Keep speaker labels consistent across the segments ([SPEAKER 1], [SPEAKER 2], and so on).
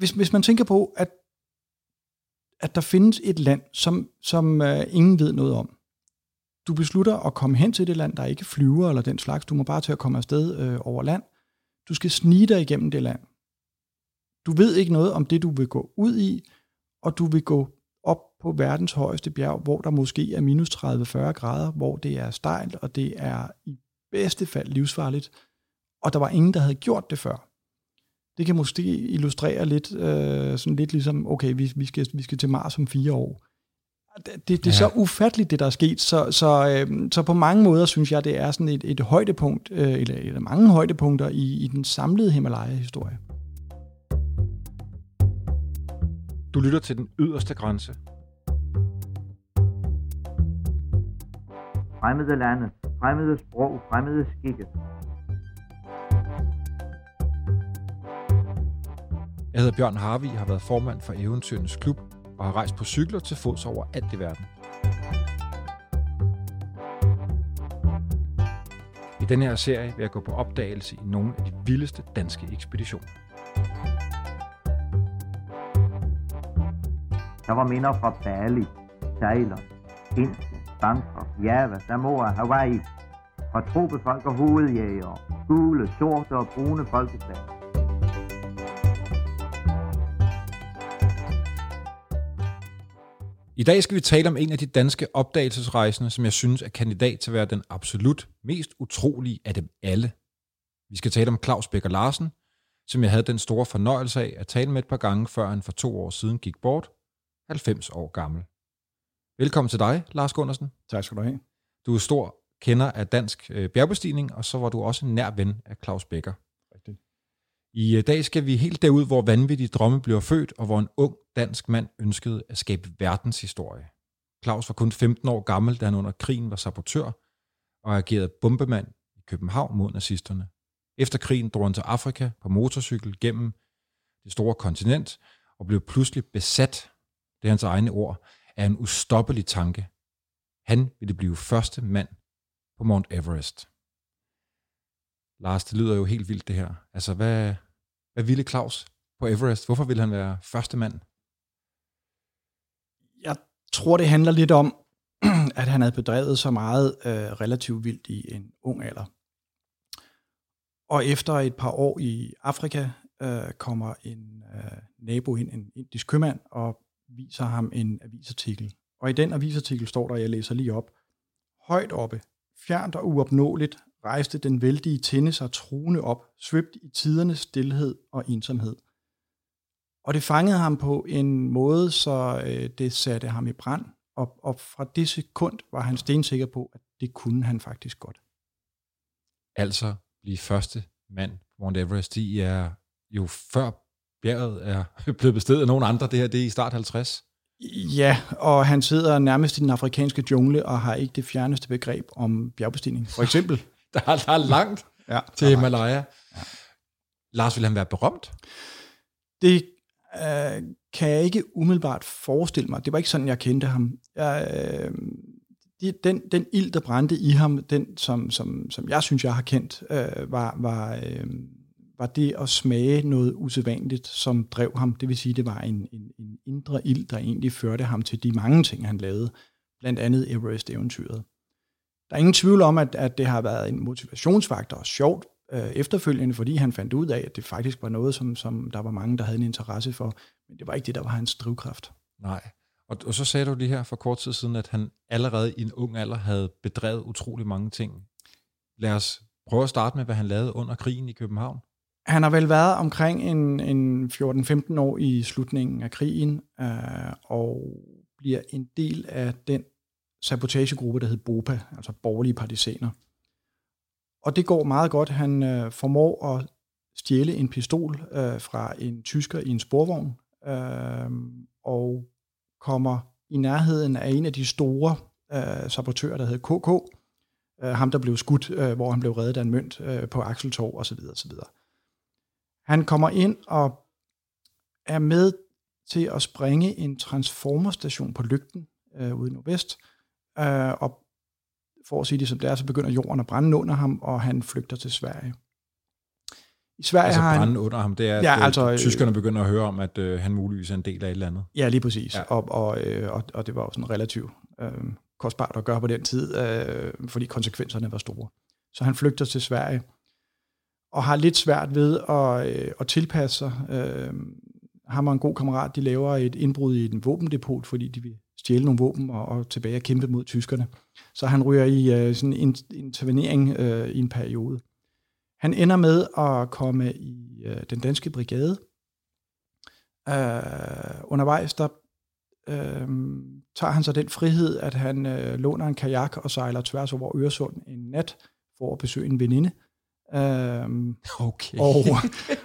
[SPEAKER 1] hvis, hvis man tænker på, at, at der findes et land, som, som øh, ingen ved noget om. Du beslutter at komme hen til det land, der ikke flyver eller den slags. Du må bare til at komme afsted øh, over land. Du skal snige dig igennem det land. Du ved ikke noget om det, du vil gå ud i, og du vil gå op på verdens højeste bjerg, hvor der måske er minus 30-40 grader, hvor det er stejlt, og det er i bedste fald livsfarligt, og der var ingen, der havde gjort det før. Det kan måske illustrere lidt, øh, sådan lidt ligesom, okay, vi, vi, skal, vi skal til Mars om fire år. Det, det, er ja. så ufatteligt, det der er sket, så, så, øh, så på mange måder synes jeg, det er sådan et, et højdepunkt, øh, eller, eller mange højdepunkter i, i den samlede Himalaya-historie.
[SPEAKER 2] Du lytter til den yderste grænse.
[SPEAKER 3] Fremmede lande, fremmede sprog, fremmede skikke.
[SPEAKER 2] Jeg hedder Bjørn Harvi, har været formand for Eventyrenes Klub og har rejst på cykler til fods over alt i verden. I denne her serie vil jeg gå på opdagelse i nogle af de vildeste danske ekspeditioner.
[SPEAKER 3] Der var minder fra Bali, Thailand, Indien, Bangkok, Java, Samoa, Hawaii. Fra tropefolk og hovedjæger, gule, sorte og brune folkeslag.
[SPEAKER 2] I dag skal vi tale om en af de danske opdagelsesrejsende, som jeg synes er kandidat til at være den absolut mest utrolige af dem alle. Vi skal tale om Claus Becker Larsen, som jeg havde den store fornøjelse af at tale med et par gange, før han for to år siden gik bort, 90 år gammel. Velkommen til dig, Lars Gundersen.
[SPEAKER 1] Tak skal du have.
[SPEAKER 2] Du er stor kender af dansk øh, bjergbestigning, og så var du også en nær ven af Claus Becker. I øh, dag skal vi helt derud, hvor vanvittige drømme bliver født, og hvor en ung dansk mand ønskede at skabe verdenshistorie. Claus var kun 15 år gammel, da han under krigen var sabotør og agerede bombemand i København mod nazisterne. Efter krigen drog han til Afrika på motorcykel gennem det store kontinent og blev pludselig besat, det er hans egne ord, af en ustoppelig tanke. Han ville blive første mand på Mount Everest. Lars, det lyder jo helt vildt det her. Altså, hvad, hvad ville Claus på Everest? Hvorfor ville han være første mand?
[SPEAKER 1] Jeg tror, det handler lidt om, at han havde bedrevet så meget øh, relativt vildt i en ung alder. Og efter et par år i Afrika øh, kommer en øh, nabo ind, en indisk købmand, og viser ham en avisartikel. Og i den avisartikel står der, jeg læser lige op, højt oppe, fjernt og uopnåeligt, rejste den vældige tinde sig truende op, svøbt i tidernes stillhed og ensomhed. Og det fangede ham på en måde, så øh, det satte ham i brand, og, og fra det sekund var han stensikker på, at det kunne han faktisk godt.
[SPEAKER 2] Altså blive første mand på Mount Everest, de er jo før bjerget er blevet bestedet af nogen andre. Det her det er i start 50.
[SPEAKER 1] Ja, og han sidder nærmest i den afrikanske jungle og har ikke det fjerneste begreb om bjergbestigning, for eksempel.
[SPEAKER 2] der, er, der er langt ja, til Himalaya. Ja. Lars, vil han være berømt?
[SPEAKER 1] Det øh, kan jeg ikke umiddelbart forestille mig. Det var ikke sådan, jeg kendte ham. Jeg, øh, de, den, den ild, der brændte i ham, den som, som, som jeg synes, jeg har kendt, øh, var, var, øh, var det at smage noget usædvanligt, som drev ham. Det vil sige, det var en, en, en indre ild, der egentlig førte ham til de mange ting, han lavede. Blandt andet Everest-eventyret. Der er ingen tvivl om, at, at det har været en motivationsfaktor og sjovt øh, efterfølgende, fordi han fandt ud af, at det faktisk var noget, som, som der var mange, der havde en interesse for. Men det var ikke det, der var hans drivkraft.
[SPEAKER 2] Nej. Og, og så sagde du lige her for kort tid siden, at han allerede i en ung alder havde bedrevet utrolig mange ting. Lad os prøve at starte med, hvad han lavede under krigen i København.
[SPEAKER 1] Han har vel været omkring en, en 14-15 år i slutningen af krigen, øh, og bliver en del af den sabotagegruppe, der hed BOPA, altså borgerlige partisaner. Og det går meget godt. Han øh, formår at stjæle en pistol øh, fra en tysker i en sporvogn, øh, og kommer i nærheden af en af de store øh, sabotører, der hed KK, øh, ham der blev skudt, øh, hvor han blev reddet af en mønt øh, på Akseltorv osv. osv. Han kommer ind og er med til at springe en transformerstation på lygten øh, ude i nordvest, øh, og for at sige det som det er, så begynder jorden at brænde under ham, og han flygter til Sverige. I Sverige
[SPEAKER 2] Altså
[SPEAKER 1] har han...
[SPEAKER 2] brænde under ham, det er, at
[SPEAKER 1] Ja,
[SPEAKER 2] ja,
[SPEAKER 1] altså,
[SPEAKER 2] altså, tyskerne begynder at høre om, at øh, han muligvis er en del af et eller andet.
[SPEAKER 1] Ja, lige præcis.
[SPEAKER 2] Ja.
[SPEAKER 1] Og, og, øh, og, og det var jo sådan relativt øh, kostbart at gøre på den tid, øh, fordi konsekvenserne var store. Så han flygter til Sverige, og har lidt svært ved at, øh, at tilpasse sig. Øh, ham og en god kammerat, de laver et indbrud i en våbendepot, fordi de vil stjæle nogle våben og, og tilbage og kæmpe mod tyskerne. Så han ryger i øh, sådan en intervenering øh, i en periode. Han ender med at komme i øh, den danske brigade. Øh, undervejs, der øh, tager han så den frihed, at han øh, låner en kajak og sejler tværs over Øresund en nat for at besøge en veninde. Øh,
[SPEAKER 2] Okay.
[SPEAKER 1] og,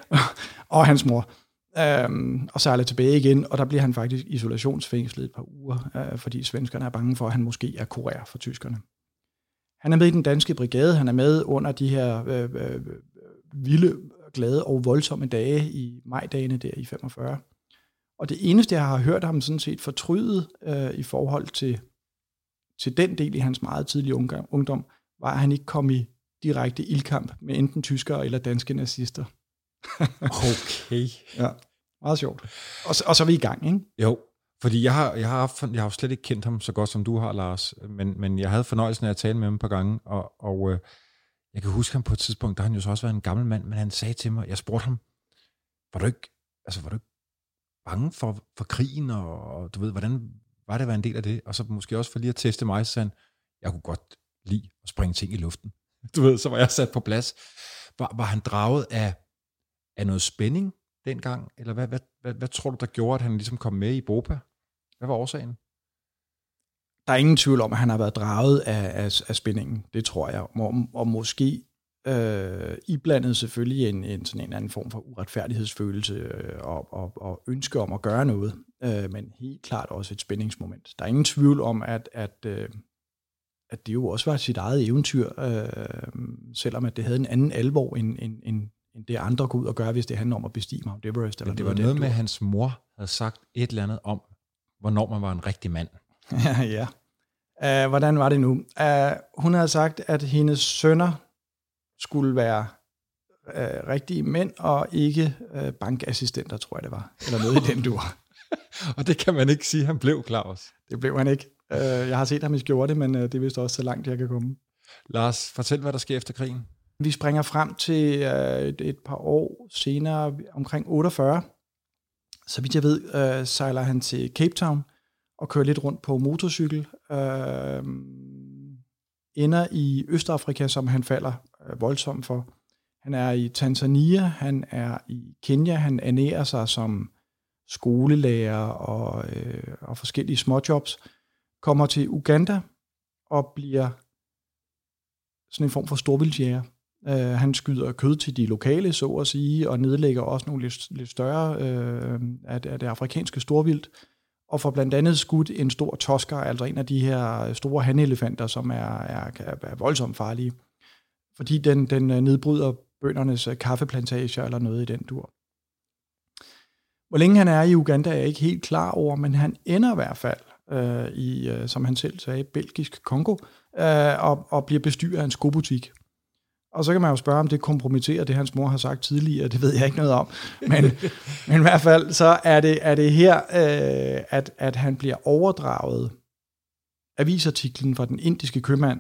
[SPEAKER 1] og hans mor. Øhm, og sejler tilbage igen, og der bliver han faktisk isolationsfængslet et par uger, øh, fordi svenskerne er bange for, at han måske er kurér for tyskerne. Han er med i den danske brigade, han er med under de her øh, øh, øh vilde, glade og voldsomme dage i majdagene der i 45. Og det eneste, jeg har hørt ham sådan set fortryde øh, i forhold til, til den del i hans meget tidlige ungdom, ungdom, var, at han ikke kom i direkte ildkamp med enten tyskere eller danske nazister
[SPEAKER 2] okay.
[SPEAKER 1] Ja, meget sjovt. Og, så- og så er vi i gang, ikke?
[SPEAKER 2] Jo, fordi jeg har, jeg, har, haft- jeg har jo slet ikke kendt ham så godt, som du har, Lars, men, men jeg havde fornøjelsen af at tale med ham et par gange, og, og øh, jeg kan huske ham på et tidspunkt, der har han jo så også været en gammel mand, men han sagde til mig, jeg spurgte ham, var du ikke, altså, var du ikke bange for, for krigen, og, og du ved, hvordan var det at være en del af det? Og så måske også for lige at teste mig, så sagde han, jeg kunne godt lide at springe ting i luften. Du ved, så var jeg sat på plads. Var, var han draget af, af noget spænding dengang? Eller hvad, hvad, hvad, hvad tror du, der gjorde, at han ligesom kom med i Bopa? Hvad var årsagen?
[SPEAKER 1] Der er ingen tvivl om, at han har været draget af, af, af spændingen. Det tror jeg. Og, og måske øh, iblandet selvfølgelig en, en sådan en anden form for uretfærdighedsfølelse øh, og, og, og ønske om at gøre noget. Øh, men helt klart også et spændingsmoment. Der er ingen tvivl om, at, at, øh, at det jo også var sit eget eventyr, øh, selvom at det havde en anden alvor, end, end, end, end det andre går ud og gøre, hvis det handler om at bestige Mount Everest. Eller
[SPEAKER 2] Men det var noget
[SPEAKER 1] den
[SPEAKER 2] med, at hans mor havde sagt et eller andet om, hvornår man var en rigtig mand.
[SPEAKER 1] ja. Uh, hvordan var det nu? Uh, hun havde sagt, at hendes sønner skulle være uh, rigtige mænd, og ikke uh, bankassistenter, tror jeg det var. Eller noget i den dur.
[SPEAKER 2] Og det kan man ikke sige, han blev, Claus.
[SPEAKER 1] Det blev han ikke. Uh, jeg har set ham i skjorte, men uh, det er vist også så langt, jeg kan komme.
[SPEAKER 2] Lars, fortæl, hvad der sker efter krigen.
[SPEAKER 1] Vi springer frem til øh, et, et par år senere, omkring 48. Så vidt jeg ved, øh, sejler han til Cape Town og kører lidt rundt på motorcykel. Øh, ender i Østafrika, som han falder øh, voldsomt for. Han er i Tanzania, han er i Kenya, han ernærer sig som skolelærer og, øh, og forskellige småjobs. Kommer til Uganda og bliver sådan en form for storvildtjæger. Øh, han skyder kød til de lokale, så at sige, og nedlægger også nogle lidt, lidt større øh, af, det, af det afrikanske storvildt, og får blandt andet skudt en stor tosker, altså en af de her store hanelefanter, som er, er, er voldsomt farlige, fordi den, den øh, nedbryder bøndernes øh, kaffeplantager eller noget i den dur. Hvor længe han er i Uganda, er jeg ikke helt klar over, men han ender i hvert fald øh, i, øh, som han selv sagde, belgisk Kongo, øh, og, og bliver bestyrer af en skobutik. Og så kan man jo spørge, om det kompromitterer det, hans mor har sagt tidligere. Det ved jeg ikke noget om. Men, men i hvert fald, så er det, er det her, øh, at, at han bliver overdraget avisartiklen fra den indiske købmand,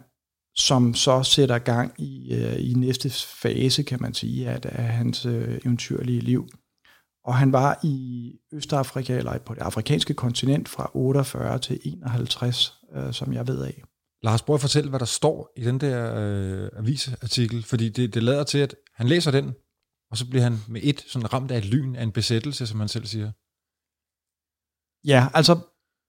[SPEAKER 1] som så sætter gang i, øh, i næste fase, kan man sige, af, af hans øh, eventyrlige liv. Og han var i Østafrika, eller på det afrikanske kontinent, fra 48 til 51, øh, som jeg ved af.
[SPEAKER 2] Lars, prøv at fortælle, hvad der står i den der øh, avisartikel, fordi det, det lader til, at han læser den, og så bliver han med et sådan ramt af et lyn af en besættelse, som han selv siger.
[SPEAKER 1] Ja, altså,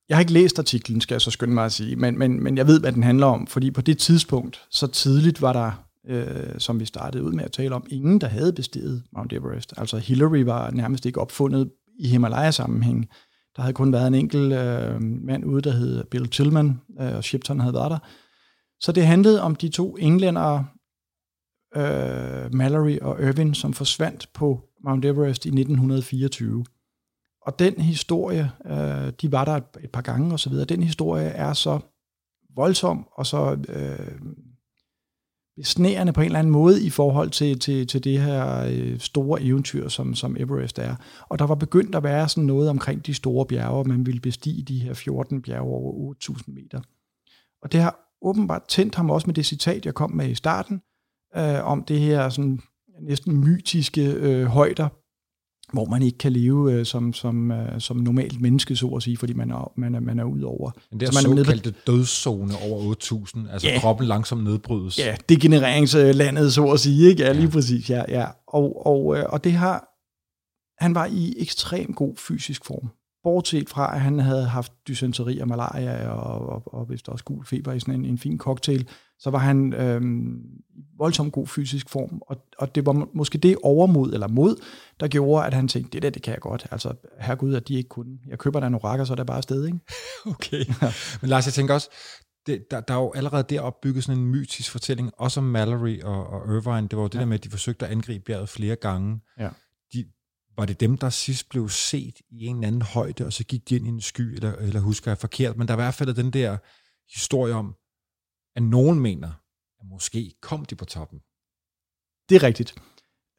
[SPEAKER 1] jeg har ikke læst artiklen, skal jeg så skynde mig at sige, men, men, men jeg ved, hvad den handler om, fordi på det tidspunkt, så tidligt var der, øh, som vi startede ud med at tale om, ingen, der havde besteget Mount Everest. Altså Hillary var nærmest ikke opfundet i Himalaya-sammenhæng. Der havde kun været en enkelt øh, mand ude, der hed Bill Tillman, øh, og Shipton havde været der. Så det handlede om de to englændere, øh, Mallory og Irvin, som forsvandt på Mount Everest i 1924. Og den historie, øh, de var der et, et par gange og så videre, den historie er så voldsom og så øh, besnærende på en eller anden måde i forhold til, til, til det her øh, store eventyr, som, som Everest er. Og der var begyndt at være sådan noget omkring de store bjerge, man ville bestige de her 14 bjerge over 8.000 meter. Og det har åbenbart tændt ham også med det citat, jeg kom med i starten, øh, om det her sådan næsten mytiske øh, højder, hvor man ikke kan leve øh, som, som, øh, som normalt menneske, så at sige, fordi man er, man er, man er ud over.
[SPEAKER 2] Men det er
[SPEAKER 1] så man
[SPEAKER 2] såkaldte på... dødszone over 8.000, altså yeah. kroppen langsomt nedbrydes.
[SPEAKER 1] Ja, degenereringslandet, så at sige, ikke? Ja, lige ja. præcis, ja. ja. Og, og, øh, og det har, han var i ekstrem god fysisk form. Bortset fra, at han havde haft dysenteri og malaria, og, og, og hvis der også gul feber i sådan en, en fin cocktail, så var han øhm, voldsomt god fysisk form, og, og det var måske det overmod, eller mod, der gjorde, at han tænkte, det der, det kan jeg godt. Altså, herregud, at de ikke kunne. Jeg køber der nogle rakker, så er det bare sted, ikke?
[SPEAKER 2] okay. Ja. Men Lars, jeg tænker også, det, der, der er jo allerede der opbygget sådan en mytisk fortælling, også om Mallory og, og Irvine. Det var jo det ja. der med, at de forsøgte at angribe bjerget flere gange.
[SPEAKER 1] Ja.
[SPEAKER 2] Var det dem, der sidst blev set i en eller anden højde, og så gik de ind i en sky, eller, eller husker jeg forkert, men der var i hvert fald den der historie om, at nogen mener, at måske kom de på toppen.
[SPEAKER 1] Det er rigtigt.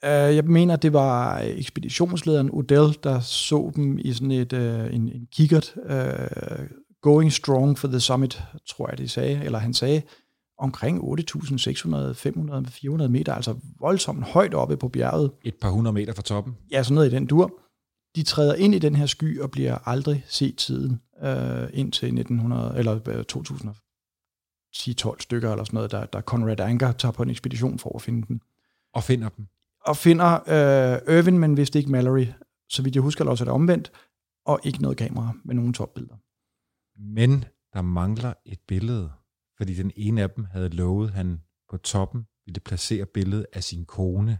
[SPEAKER 1] Øh, jeg mener, det var ekspeditionslederen Odell, der så dem i sådan et, øh, en, en kikkert, uh, going strong for the summit, tror jeg, de sagde, eller han sagde, omkring 8.600, 500, 400 meter, altså voldsomt højt oppe på bjerget.
[SPEAKER 2] Et par hundrede meter fra toppen?
[SPEAKER 1] Ja, sådan noget i den dur. De træder ind i den her sky og bliver aldrig set siden øh, indtil 1900, eller 2000, 10-12 stykker eller sådan noget, der, der Conrad Anker tager på en ekspedition for at finde den.
[SPEAKER 2] Og finder dem.
[SPEAKER 1] Og finder øh, Irvin, men vidste ikke Mallory. Så vidt jeg husker, også er det omvendt. Og ikke noget kamera med nogen topbilleder.
[SPEAKER 2] Men der mangler et billede, fordi den ene af dem havde lovet, at han på toppen ville placere billedet af sin kone.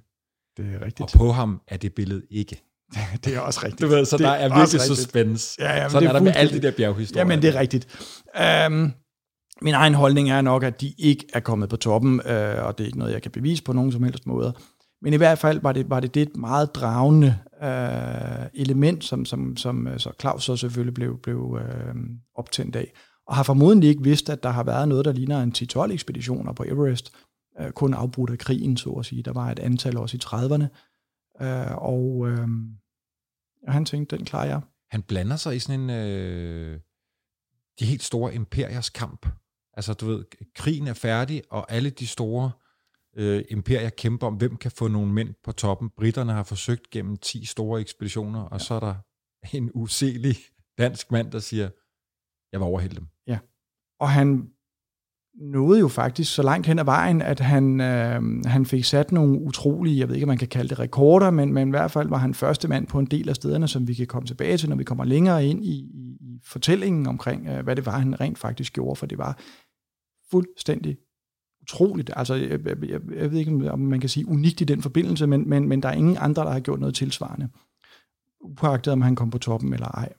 [SPEAKER 1] Det er rigtigt.
[SPEAKER 2] Og på ham er det billede ikke.
[SPEAKER 1] det er også rigtigt.
[SPEAKER 2] Du ved, så
[SPEAKER 1] det
[SPEAKER 2] der er, er virkelig suspense.
[SPEAKER 1] Ja, ja,
[SPEAKER 2] Sådan det er, er der med alle de der bjerghistorier.
[SPEAKER 1] Jamen, det er rigtigt. Um, min egen holdning er nok, at de ikke er kommet på toppen, øh, og det er ikke noget, jeg kan bevise på nogen som helst måder. Men i hvert fald var det, var det, det et meget dragende øh, element, som, som, som øh, så Claus så selvfølgelig blev, blev øh, optændt af. Og har formodentlig ikke vidst, at der har været noget, der ligner en 10-12 ekspeditioner på Everest, øh, kun afbrudt af krigen, så at sige. Der var et antal også i 30'erne. Øh, og, øh, og han tænkte, den klarer jeg.
[SPEAKER 2] Han blander sig i sådan en... Øh, de helt store imperiers kamp Altså, du ved, krigen er færdig, og alle de store øh, imperier kæmper om, hvem kan få nogle mænd på toppen. Britterne har forsøgt gennem 10 store ekspeditioner, og ja. så er der en uselig dansk mand, der siger, jeg vil overhælde dem.
[SPEAKER 1] Og han nåede jo faktisk så langt hen ad vejen, at han, øh, han fik sat nogle utrolige, jeg ved ikke, om man kan kalde det rekorder, men, men i hvert fald var han første mand på en del af stederne, som vi kan komme tilbage til, når vi kommer længere ind i, i, i fortællingen omkring, øh, hvad det var, han rent faktisk gjorde, for det var fuldstændig utroligt. Altså, jeg, jeg, jeg, jeg ved ikke, om man kan sige unikt i den forbindelse, men, men, men der er ingen andre, der har gjort noget tilsvarende. Upåagtet om han kom på toppen eller ej.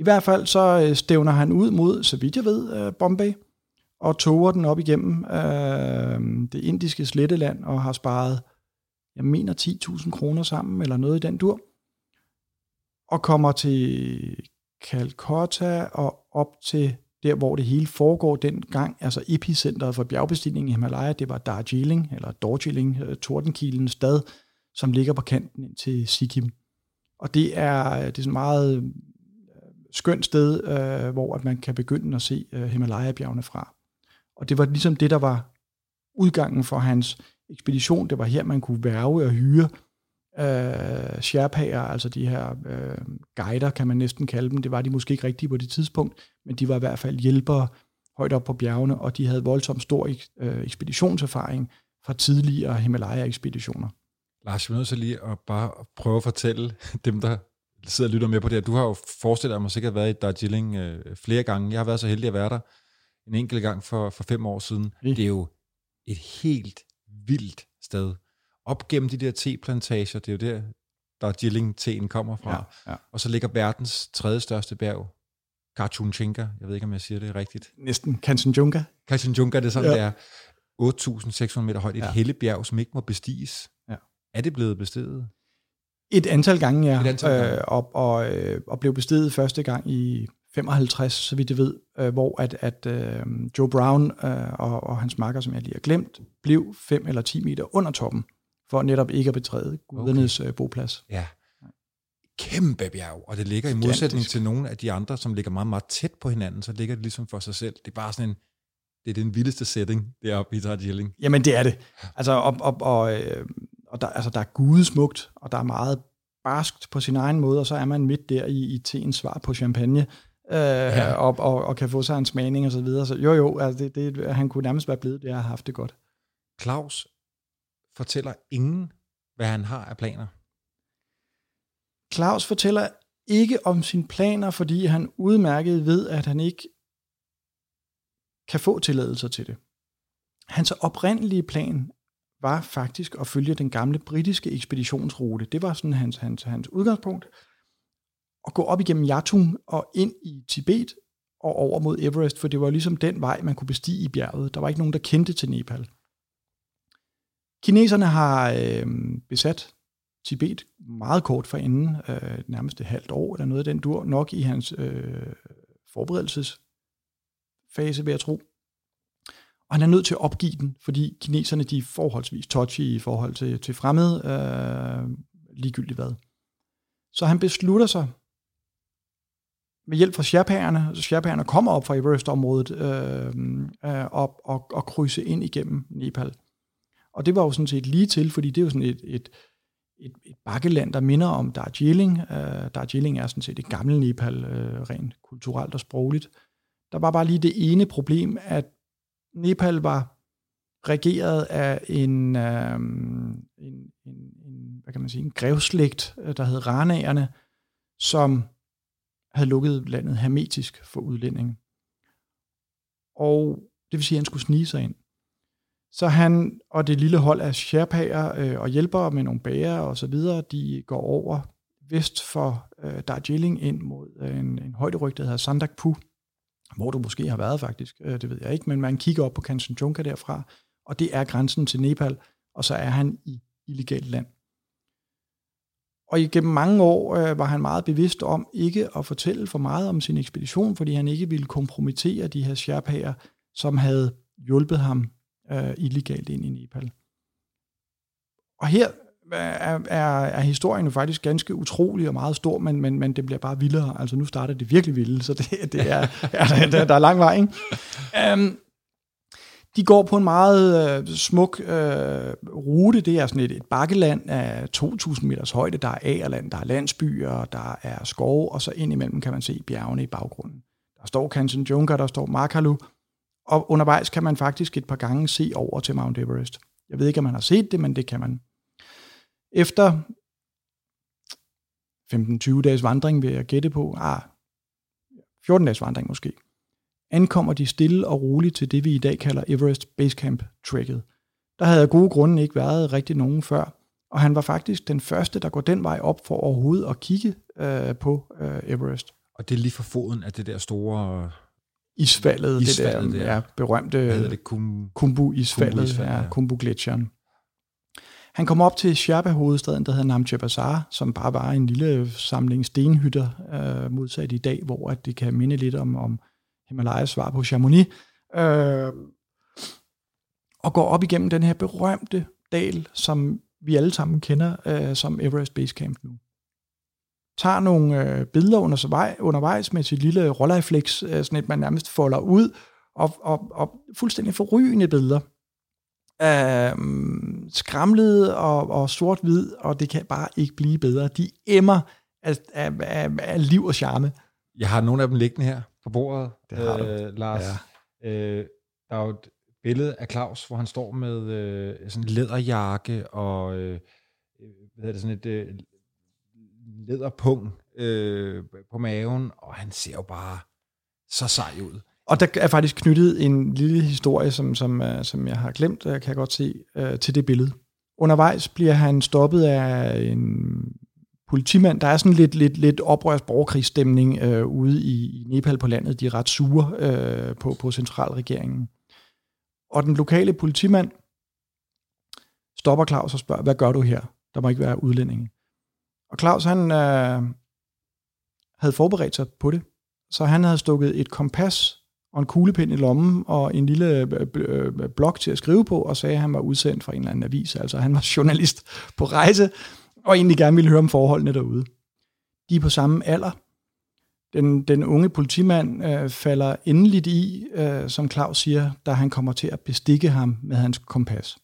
[SPEAKER 1] I hvert fald så øh, stævner han ud mod, så vidt jeg ved, øh, Bombay, og toger den op igennem øh, det indiske sletteland, og har sparet, jeg mener, 10.000 kroner sammen, eller noget i den dur, og kommer til Calcutta og op til der hvor det hele foregår dengang, altså epicentret for bjergbestigning i Himalaya, det var Darjeeling, eller Darjeeling, øh, Tordenkilen stad, som ligger på kanten ind til Sikkim. Og det er, det er sådan meget skønt sted, øh, hvor at man kan begynde at se øh, Himalaya-bjergene fra. Og det var ligesom det, der var udgangen for hans ekspedition. Det var her, man kunne værve og hyre øh, Sherpaer, altså de her øh, guider, kan man næsten kalde dem. Det var de måske ikke rigtige på det tidspunkt, men de var i hvert fald hjælpere højt op på bjergene, og de havde voldsomt stor øh, ekspeditionserfaring fra tidligere Himalaya-ekspeditioner.
[SPEAKER 2] Lars, vi er nødt til lige at bare prøve at fortælle dem, der sidder og lytter med på det her. Du har jo forestillet dig, at man sikkert været i Darjeeling øh, flere gange. Jeg har været så heldig at være der en enkelt gang for, for fem år siden. Ja. Det er jo et helt vildt sted op gennem de der teplantager, det er jo der, der Jilling-teen kommer fra. Ja, ja. Og så ligger verdens tredje største bjerg, Kanchenjunga. Jeg ved ikke, om jeg siger det rigtigt.
[SPEAKER 1] Næsten. Kanchenjunga.
[SPEAKER 2] Kanchenjunga, det er sådan, ja. det er. 8.600 meter højt. Et ja. helgebjerg, som ikke må bestiges. Ja. Er det blevet bestedet?
[SPEAKER 1] Et antal gange, ja. Et antal gange. Øh, og, og, øh, og blev bestedet første gang i 55, så vidt jeg ved, øh, hvor at, at øh, Joe Brown øh, og, og hans makker, som jeg lige har glemt, blev 5 eller 10 meter under toppen, for netop ikke at betræde gudernes okay. øh, boplads.
[SPEAKER 2] Ja. Kæmpe bjerg, og det ligger i modsætning til nogle af de andre, som ligger meget, meget tæt på hinanden, så ligger det ligesom for sig selv. Det er bare sådan en, det er den vildeste setting deroppe i Darjeeling.
[SPEAKER 1] Jamen, det er det. Altså, og, og, og, øh, og der, altså, der er gudesmukt, og der er meget barskt på sin egen måde, og så er man midt der i, i teens svar på champagne, øh, ja. og, og, og kan få sig en smagning og så videre. Så jo, jo, altså det, det, han kunne nærmest være blevet det, har haft det godt.
[SPEAKER 2] Claus fortæller ingen, hvad han har af planer.
[SPEAKER 1] Claus fortæller ikke om sine planer, fordi han udmærket ved, at han ikke kan få tilladelser til det. Hans oprindelige plan var faktisk at følge den gamle britiske ekspeditionsrute. Det var sådan hans, hans, hans udgangspunkt. At gå op igennem Yatung og ind i Tibet og over mod Everest, for det var ligesom den vej, man kunne bestige i bjerget. Der var ikke nogen, der kendte til Nepal. Kineserne har øh, besat Tibet meget kort for inden, øh, nærmest et halvt år eller noget af den dur, nok i hans øh, forberedelsesfase, vil jeg tro. Og han er nødt til at opgive den, fordi kineserne de er forholdsvis touchy i forhold til, til fremmede, øh, ligegyldigt hvad. Så han beslutter sig med hjælp fra Sherpaerne, så Sherpaerne kommer op fra Everest-området øh, øh, og, og, og krydse ind igennem Nepal. Og det var jo sådan set lige til, fordi det er jo sådan et, et, et, et bakkeland, der minder om Darjeeling. Øh, Darjeeling er sådan set et gammelt Nepal, øh, rent kulturelt og sprogligt. Der var bare lige det ene problem, at Nepal var regeret af en, øh, en, en, en, hvad kan man sige, en grevslægt, øh, der hed Ranaerne, som havde lukket landet hermetisk for udlændinge. Og det vil sige, at han skulle snige sig ind. Så han og det lille hold af sherpaer øh, og hjælpere med nogle bager og så videre, de går over vest for øh, Darjeeling ind mod øh, en, en højderyg, der hedder Sandakpu, hvor du måske har været faktisk, øh, det ved jeg ikke, men man kigger op på Kanchenjunga derfra, og det er grænsen til Nepal, og så er han i illegalt land. Og igennem mange år øh, var han meget bevidst om ikke at fortælle for meget om sin ekspedition, fordi han ikke ville kompromittere de her sherpaer, som havde hjulpet ham øh, illegalt ind i Nepal. Og her er, er, er historien jo faktisk ganske utrolig og meget stor, men, men, men det bliver bare vildere. Altså nu starter det virkelig vildt, så det, det er, ja, der, der er lang vej. Ikke? Um, de går på en meget øh, smuk øh, rute. Det er sådan et, et bakkeland af 2.000 meters højde. Der er agerland, der er landsbyer, der er skove, og så indimellem kan man se bjergene i baggrunden. Der står Kanchenjunga, der står Makalu, og undervejs kan man faktisk et par gange se over til Mount Everest. Jeg ved ikke, om man har set det, men det kan man. Efter 15-20 dages vandring vil jeg gætte på, ah, 14 dages vandring måske, ankommer de stille og roligt til det, vi i dag kalder Everest Base Camp Trekket. Der havde af gode grunde ikke været rigtig nogen før, og han var faktisk den første, der går den vej op for overhovedet at kigge øh, på øh, Everest.
[SPEAKER 2] Og det er lige for foden af det der store
[SPEAKER 1] isfaldet,
[SPEAKER 2] isfaldet
[SPEAKER 1] det der ja, berømte
[SPEAKER 2] det? Kum,
[SPEAKER 1] Kumbu-isfaldet, Kumbu ja, Kumbu-gletsjeren. Han kom op til Sherpa-hovedstaden, der hedder Namche Bazaar, som bare var en lille samling stenhytter, øh, modsat i dag, hvor at det kan minde lidt om, om Himalayas svar på Chamonix. Øh, og går op igennem den her berømte dal, som vi alle sammen kender øh, som Everest Base Camp nu tager nogle øh, billeder undervejs, undervejs med sit lille rolleiflex, øh, sådan et man nærmest folder ud, og, og, og fuldstændig forrygende billeder. Øh, skramlede og, og sort-hvid, og det kan bare ikke blive bedre. De emmer af, af, af, af liv og charme.
[SPEAKER 2] Jeg har nogle af dem liggende her på bordet,
[SPEAKER 1] det har du.
[SPEAKER 2] Øh, Lars. Ja. Øh, der er jo et billede af Claus, hvor han står med øh, sådan en læderjakke og øh, hvad hedder det, sådan et øh, læderpung øh, på maven, og han ser jo bare så sej ud.
[SPEAKER 1] Og der er faktisk knyttet en lille historie, som, som, uh, som jeg har glemt, kan jeg godt se, uh, til det billede. Undervejs bliver han stoppet af en politimand. Der er sådan lidt, lidt, lidt oprørs borgerkrigsstemning øh, ude i, i Nepal på landet. De er ret sure øh, på, på centralregeringen. Og den lokale politimand stopper Claus og spørger, hvad gør du her? Der må ikke være udlændinge. Og Claus, han øh, havde forberedt sig på det. så han havde stukket et kompas og en kuglepind i lommen og en lille øh, øh, øh, blok til at skrive på, og sagde, at han var udsendt fra en eller anden avis. Altså han var journalist på rejse, og egentlig gerne ville høre om forholdene derude. De er på samme alder. Den, den unge politimand øh, falder endeligt i, øh, som Claus siger, da han kommer til at bestikke ham med hans kompas.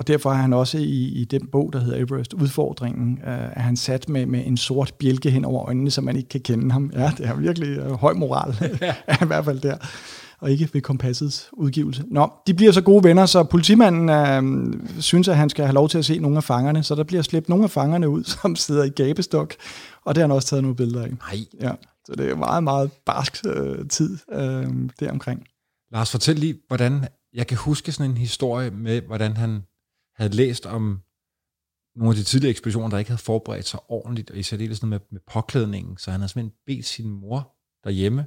[SPEAKER 1] Og derfor er han også i, i den bog, der hedder Everest, udfordringen, øh, er han sat med, med en sort bjælke hen over øjnene, så man ikke kan kende ham. Ja, det er virkelig øh, høj moral, ja. i hvert fald der. Og ikke ved kompassets udgivelse. Nå, de bliver så gode venner, så politimanden øh, synes, at han skal have lov til at se nogle af fangerne, så der bliver slæbt nogle af fangerne ud, som sidder i gabestok, og det har han også taget nogle billeder af.
[SPEAKER 2] Nej.
[SPEAKER 1] Ja, så det er meget, meget barsk øh, tid øh, deromkring.
[SPEAKER 2] Lars, fortæl lige, hvordan... Jeg kan huske sådan en historie med, hvordan han havde læst om nogle af de tidligere ekspeditioner, der ikke havde forberedt sig ordentligt, og i særdeleshed med, med påklædningen, så han havde simpelthen bedt sin mor derhjemme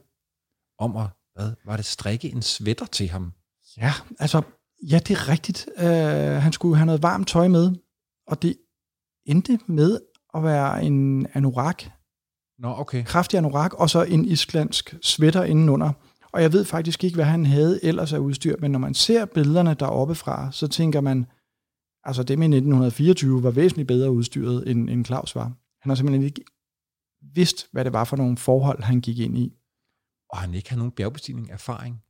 [SPEAKER 2] om at, hvad, var det strikke en sweater til ham?
[SPEAKER 1] Ja, altså, ja, det er rigtigt. Uh, han skulle have noget varmt tøj med, og det endte med at være en anorak.
[SPEAKER 2] Nå, okay.
[SPEAKER 1] Kraftig anorak, og så en islandsk sweater indenunder. Og jeg ved faktisk ikke, hvad han havde ellers af udstyr, men når man ser billederne deroppe fra, så tænker man, Altså dem i 1924 var væsentligt bedre udstyret, end, end Claus var. Han har simpelthen ikke vidst, hvad det var for nogle forhold, han gik ind i.
[SPEAKER 2] Og han ikke har nogen bjergbestigning erfaring?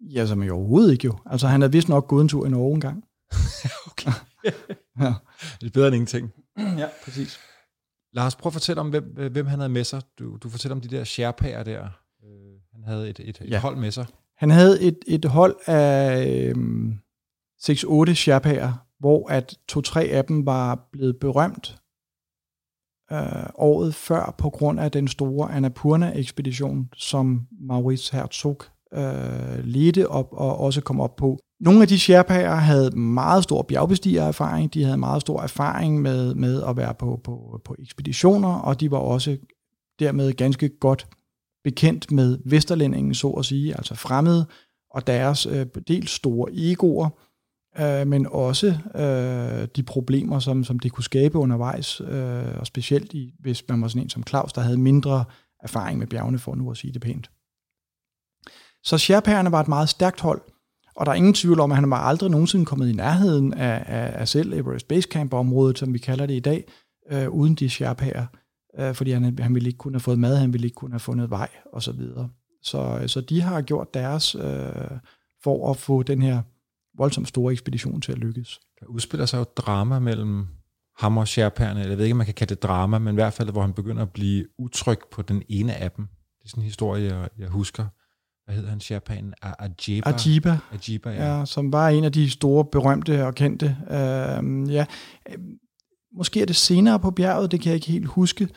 [SPEAKER 1] Ja, som i overhovedet ikke jo. Altså han havde vist nok gået en tur i Norge engang.
[SPEAKER 2] okay. ja. Det er bedre end ingenting.
[SPEAKER 1] ja, præcis.
[SPEAKER 2] Lars, prøv at fortælle om, hvem, hvem han havde med sig. Du, du fortæller om de der Sherpaer der. Øh, han havde et, et, et ja. hold med sig.
[SPEAKER 1] Han havde et, et hold af øh, 6-8 Sherpaer, hvor at to-tre af dem var blevet berømt øh, året før på grund af den store Annapurna-ekspedition, som Maurice Herzog øh, ledte op og også kom op på. Nogle af de Sherpaer havde meget stor bjergbestigererfaring, de havde meget stor erfaring med, med at være på, på, på ekspeditioner, og de var også dermed ganske godt bekendt med vesterlændingen, så at sige, altså fremmede, og deres øh, dels store egoer, øh, men også øh, de problemer, som, som det kunne skabe undervejs, øh, og specielt i, hvis man var sådan en som Claus, der havde mindre erfaring med bjergene, for nu at sige det pænt. Så Sherpaerne var et meget stærkt hold, og der er ingen tvivl om, at han var aldrig nogensinde kommet i nærheden af, af, af selv Everest Base Camp-området, som vi kalder det i dag, øh, uden de Sherpaer, øh, fordi han, han ville ikke kunne have fået mad, han ville ikke kunne have fundet vej, osv. Så, så, øh, så de har gjort deres øh, for at få den her voldsomt store ekspedition til at lykkes.
[SPEAKER 2] Der udspiller sig jo drama mellem ham og Sherperne, jeg ved ikke, om man kan kalde det drama, men i hvert fald, hvor han begynder at blive utryg på den ene af dem. Det er sådan en historie, jeg, jeg husker. Hvad hedder han, Sherpanen? Ajiba?
[SPEAKER 1] Ajiba.
[SPEAKER 2] Ajiba, ja.
[SPEAKER 1] ja. Som var en af de store, berømte og kendte. Uh, ja. Måske er det senere på bjerget, det kan jeg ikke helt huske.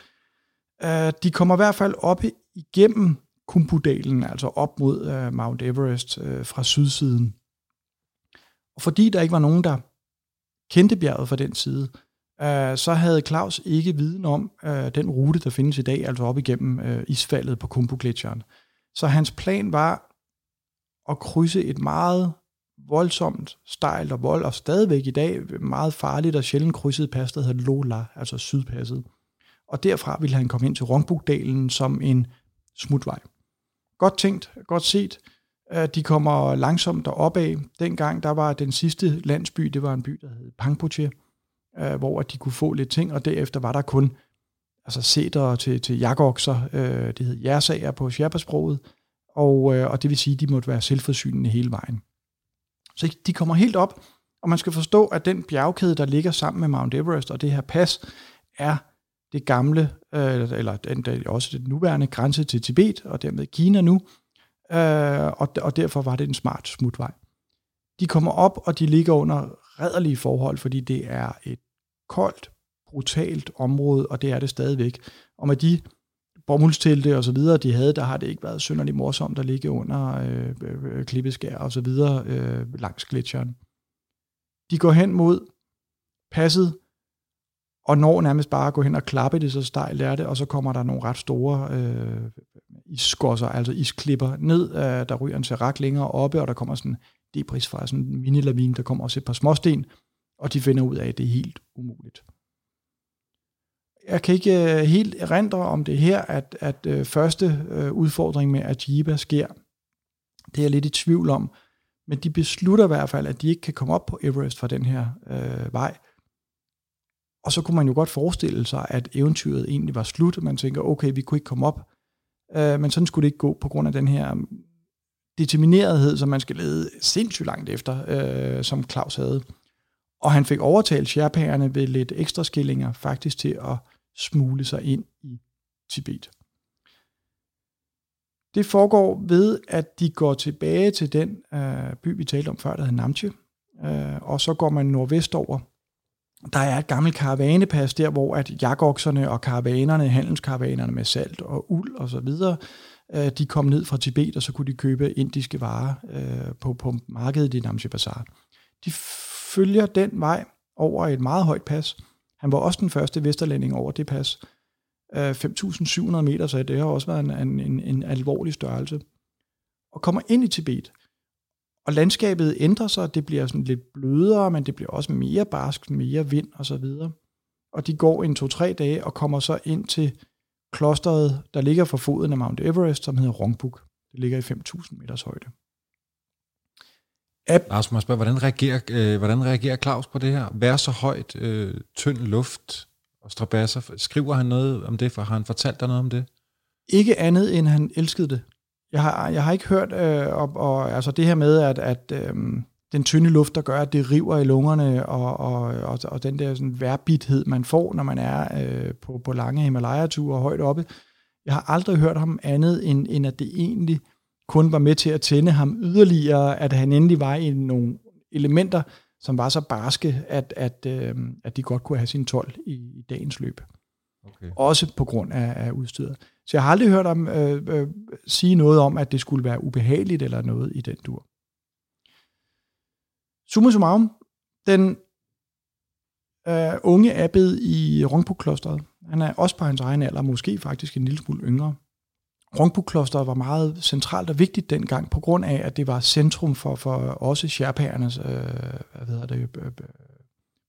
[SPEAKER 1] Uh, de kommer i hvert fald op igennem Kumpudalen, altså op mod uh, Mount Everest uh, fra sydsiden. Og fordi der ikke var nogen, der kendte bjerget fra den side, øh, så havde Claus ikke viden om øh, den rute, der findes i dag, altså op igennem øh, isfaldet på kumbu Så hans plan var at krydse et meget voldsomt, stejlt og vold, og stadigvæk i dag meget farligt og sjældent krydset pas, der hedder Lola, altså sydpasset. Og derfra ville han komme ind til Rongbukdalen som en smutvej. Godt tænkt, godt set, de kommer langsomt derop af. Dengang der var den sidste landsby, det var en by, der hed Pangpoche, øh, hvor de kunne få lidt ting, og derefter var der kun altså sæder til, til jakokser, øh, det hed jærsager på sherpa og, øh, og det vil sige, at de måtte være selvforsynende hele vejen. Så de kommer helt op, og man skal forstå, at den bjergkæde, der ligger sammen med Mount Everest og det her pas, er det gamle, eller, eller den, også den nuværende grænse til Tibet, og dermed Kina nu, øh, og, og derfor var det en smart smutvej. De kommer op, og de ligger under redderlige forhold, fordi det er et koldt, brutalt område, og det er det stadigvæk. Og med de bomuldstelte og så videre, de havde, der har det ikke været synderligt morsomt at ligge under øh, øh, øh klippeskær og så videre øh, langs gletsjeren. De går hen mod passet, og når nærmest bare at gå hen og klappe det, så stejlt er det, og så kommer der nogle ret store øh, isskosser, altså isklipper ned, øh, der ryger en serak længere oppe, og der kommer sådan debris fra sådan en mini der kommer også et par småsten, og de finder ud af, at det er helt umuligt. jeg kan ikke øh, helt erindre om det her, at, at øh, første øh, udfordring med Ajiba sker. Det er jeg lidt i tvivl om. Men de beslutter i hvert fald, at de ikke kan komme op på Everest fra den her øh, vej. Og så kunne man jo godt forestille sig, at eventyret egentlig var slut. Man tænker, okay, vi kunne ikke komme op. Øh, men sådan skulle det ikke gå på grund af den her determinerethed, som man skal lede sindssygt langt efter, øh, som Claus havde. Og han fik overtalt sherpaerne ved lidt ekstra skillinger faktisk til at smule sig ind i Tibet. Det foregår ved, at de går tilbage til den øh, by, vi talte om før, der hedder Namche, øh, og så går man nordvestover. Der er et gammelt karavanepas der, hvor at jagokserne og karavanerne, handelskaravanerne med salt og uld og så videre, øh, de kom ned fra Tibet, og så kunne de købe indiske varer øh, på, på markedet i Namche Bazaar. De følger den vej over et meget højt pas. Han var også den første vesterlænding over det pas. Øh, 5.700 meter, så det har også været en, en, en alvorlig størrelse. Og kommer ind i Tibet. Og landskabet ændrer sig, det bliver sådan lidt blødere, men det bliver også mere barsk, mere vind og så videre. Og de går en to-tre dage og kommer så ind til klosteret, der ligger for foden af Mount Everest, som hedder Rongbuk. Det ligger i 5.000 meters højde.
[SPEAKER 2] App. Lars, må spørge, hvordan reagerer, øh, hvordan reagerer Claus på det her? Vær så højt, øh, tynd luft og strabasser. Skriver han noget om det, for har han fortalt dig noget om det?
[SPEAKER 1] Ikke andet, end han elskede det. Jeg har, jeg har ikke hørt øh, og, og, altså det her med, at, at øh, den tynde luft, der gør, at det river i lungerne, og, og, og, og den der sådan værbithed, man får, når man er øh, på, på lange Himalaya-ture højt oppe. Jeg har aldrig hørt ham andet, end, end at det egentlig kun var med til at tænde ham yderligere, at han endelig var i nogle elementer, som var så barske, at, at, øh, at de godt kunne have sin 12 i, i dagens løb. Okay. Også på grund af, af udstyret. Så jeg har aldrig hørt ham øh, øh, sige noget om, at det skulle være ubehageligt eller noget i den dur. Summa summarum, den øh, unge abbed i Rongpuk-klosteret, han er også på hans egen alder, måske faktisk en lille smule yngre. Rongpuk-klosteret var meget centralt og vigtigt dengang, på grund af, at det var centrum for, for også sherpaernes øh, hvad hedder det, øh, øh,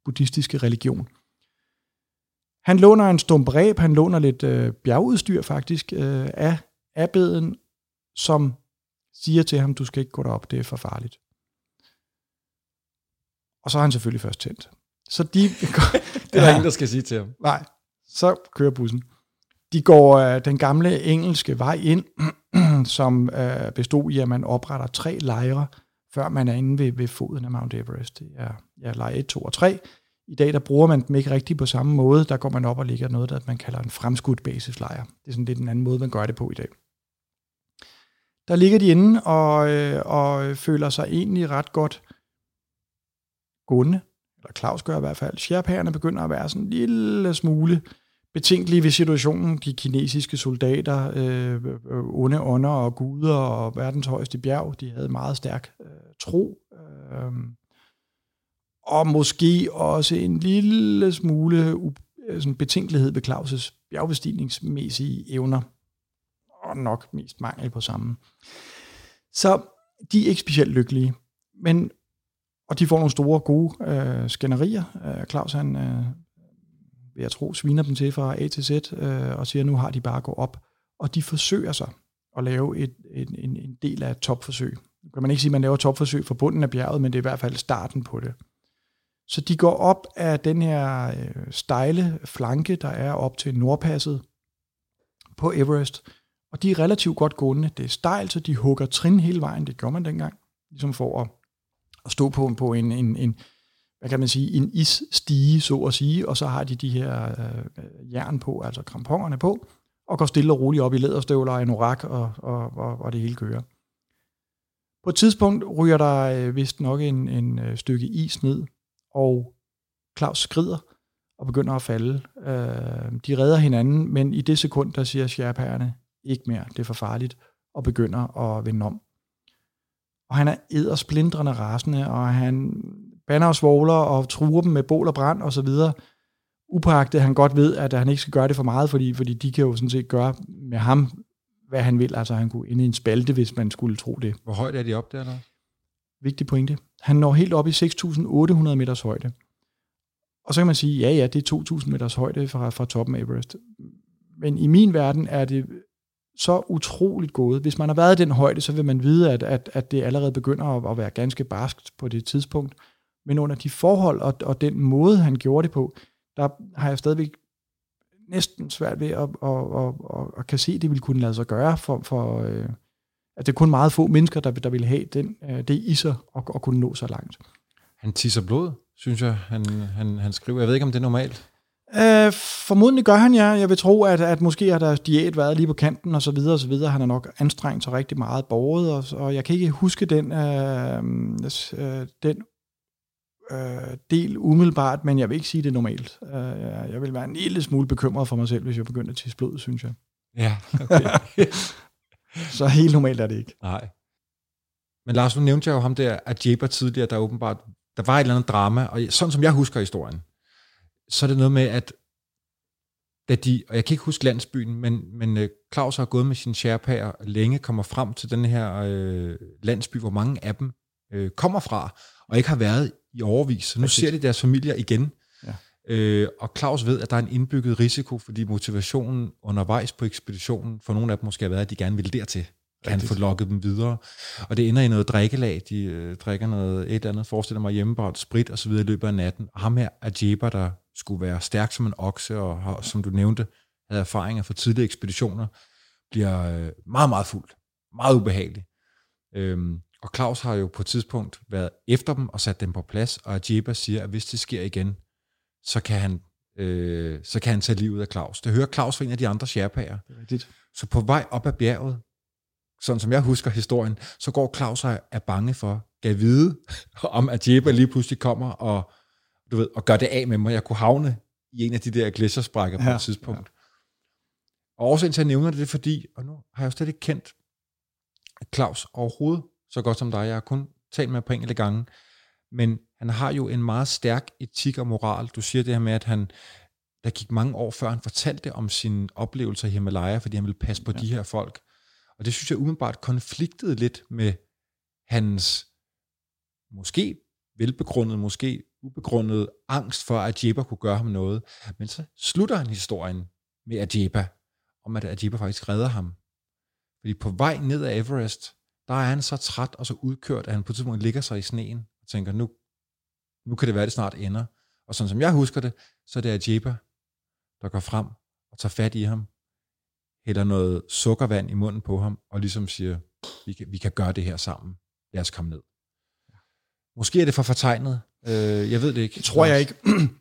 [SPEAKER 1] buddhistiske religion. Han låner en stump ræb, han låner lidt øh, bjergudstyr faktisk øh, af abbeden, som siger til ham, du skal ikke gå derop, det er for farligt. Og så er han selvfølgelig først tændt. Så de...
[SPEAKER 2] det er der ingen, der skal sige til ham.
[SPEAKER 1] Nej, så kører bussen. De går øh, den gamle engelske vej ind, som øh, bestod i, at man opretter tre lejre, før man er inde ved, ved foden af Mount Everest. Det er ja, lejr 1, 2 og 3. I dag der bruger man dem ikke rigtig på samme måde. Der går man op og ligger noget, der man kalder en fremskudt basislejr. Det er sådan lidt en anden måde, man gør det på i dag. Der ligger de inde og, øh, og føler sig egentlig ret godt gående, eller Claus gør i hvert fald. Sherpærerne begynder at være sådan en lille smule betænkelige ved situationen. De kinesiske soldater, øh, onde ånder og guder og verdens højeste bjerg, de havde meget stærk øh, tro. Øh, og måske også en lille smule sådan betænkelighed ved Claus' bjergbestigningsmæssige evner. Og nok mest mangel på samme. Så de er ikke specielt lykkelige. Men, og de får nogle store, gode øh, skænderier. Øh, Claus, han, øh, vil jeg tro, sviner dem til fra A til Z, øh, og siger, at nu har de bare gå op. Og de forsøger sig at lave et, en, en, en del af et topforsøg. Nu kan man ikke sige, at man laver topforsøg for bunden af bjerget, men det er i hvert fald starten på det. Så de går op af den her øh, stejle flanke, der er op til Nordpasset på Everest, og de er relativt godt gående. Det er stejlt, så de hugger trin hele vejen. Det gjorde man dengang, ligesom for at, at stå på, på en, en, en, hvad kan man sige, en isstige, så at sige, og så har de de her øh, jern på, altså krampongerne på, og går stille og roligt op i læderstøvler og en orak, og, og, og, og det hele kører. På et tidspunkt ryger der øh, vist nok en, en øh, stykke is ned, og Claus skrider og begynder at falde. Øh, de redder hinanden, men i det sekund, der siger sherpaerne, ikke mere, det er for farligt, og begynder at vende om. Og han er eddersplindrende rasende, og han banner og svogler og truer dem med bål og brand og så videre. Upagtet han godt ved, at han ikke skal gøre det for meget, fordi, fordi de kan jo sådan set gøre med ham, hvad han vil. Altså han kunne ind i en spalte, hvis man skulle tro det.
[SPEAKER 2] Hvor højt er de op der, der?
[SPEAKER 1] Vigtig pointe. Han når helt op i 6.800 meters højde. Og så kan man sige, ja, ja, det er 2.000 meters højde fra, fra toppen af Everest. Men i min verden er det så utroligt gået. Hvis man har været i den højde, så vil man vide, at, at, at det allerede begynder at, at være ganske barskt på det tidspunkt. Men under de forhold og, og den måde, han gjorde det på, der har jeg stadigvæk næsten svært ved at, at, at, at, at kan se, at det ville kunne lade sig gøre for, for øh, at det er kun meget få mennesker, der, der vil have den, øh, det i sig og, og kunne nå så langt.
[SPEAKER 2] Han tisser blod, synes jeg, han, han, han skriver. Jeg ved ikke, om det er normalt.
[SPEAKER 1] Øh, formodentlig gør han, ja. Jeg vil tro, at, at måske har der diæt været lige på kanten, og så videre, og så videre. Han har nok anstrengt sig rigtig meget borget, og, og jeg kan ikke huske den, øh, øh, den øh, del umiddelbart, men jeg vil ikke sige det normalt. Øh, jeg vil være en lille smule bekymret for mig selv, hvis jeg begyndte at tisse blod, synes jeg.
[SPEAKER 2] Ja, okay.
[SPEAKER 1] så helt normalt er det ikke.
[SPEAKER 2] Nej. Men Lars, nu nævnte jeg jo ham der, at Jaber tidligere, der åbenbart, der var et eller andet drama, og sådan som jeg husker historien, så er det noget med, at da de, og jeg kan ikke huske landsbyen, men, men øh, Claus har gået med sine sherpaer længe, kommer frem til den her øh, landsby, hvor mange af dem øh, kommer fra, og ikke har været i overvis. Så nu Præcis. ser de deres familier igen. Øh, og Claus ved, at der er en indbygget risiko, fordi motivationen undervejs på ekspeditionen, for nogle af dem måske har været, at de gerne vil dertil. Kan han få lukket dem videre. Og det ender i noget drikkelag. De øh, drikker noget et eller andet, forestiller mig hjemmebart sprit og så videre i løbet af natten. Og ham her er Jaber, der skulle være stærk som en okse, og har, som du nævnte, havde erfaringer fra tidligere ekspeditioner, bliver øh, meget, meget fuld. Meget ubehagelig. Øhm, og Claus har jo på et tidspunkt været efter dem og sat dem på plads, og Ajeba siger, at hvis det sker igen, så kan han, øh, så kan han tage livet af Claus. Det hører Claus fra en af de andre sherpager. Så på vej op ad bjerget, sådan som jeg husker historien, så går Claus og er bange for, at vide, om at Jeba lige pludselig kommer og, du ved, og gør det af med mig. Jeg kunne havne i en af de der gletsjersprækker på ja, et tidspunkt. Ja. Og årsagen til, at jeg nævner det, det er fordi, og nu har jeg jo slet ikke kendt Claus overhovedet så godt som dig. Jeg har kun talt med på enkelte gange. Men han har jo en meget stærk etik og moral. Du siger det her med, at han, der gik mange år før han fortalte om sine oplevelser i Himalaya, fordi han ville passe på ja. de her folk. Og det synes jeg umiddelbart konfliktede lidt med hans måske velbegrundet, måske ubegrundet angst for, at Jeba kunne gøre ham noget. Men så slutter han historien med Ajeba, om at Ajeba faktisk redder ham. Fordi på vej ned ad Everest, der er han så træt og så udkørt, at han på et tidspunkt ligger sig i sneen og tænker, nu, nu kan det være, at det snart ender. Og sådan som jeg husker det, så er det Ajeba, der går frem og tager fat i ham, hælder noget sukkervand i munden på ham, og ligesom siger, vi kan, vi kan gøre det her sammen. Lad os komme ned. Måske er det for fortegnet. Øh, jeg ved det ikke.
[SPEAKER 1] Det tror jeg ikke.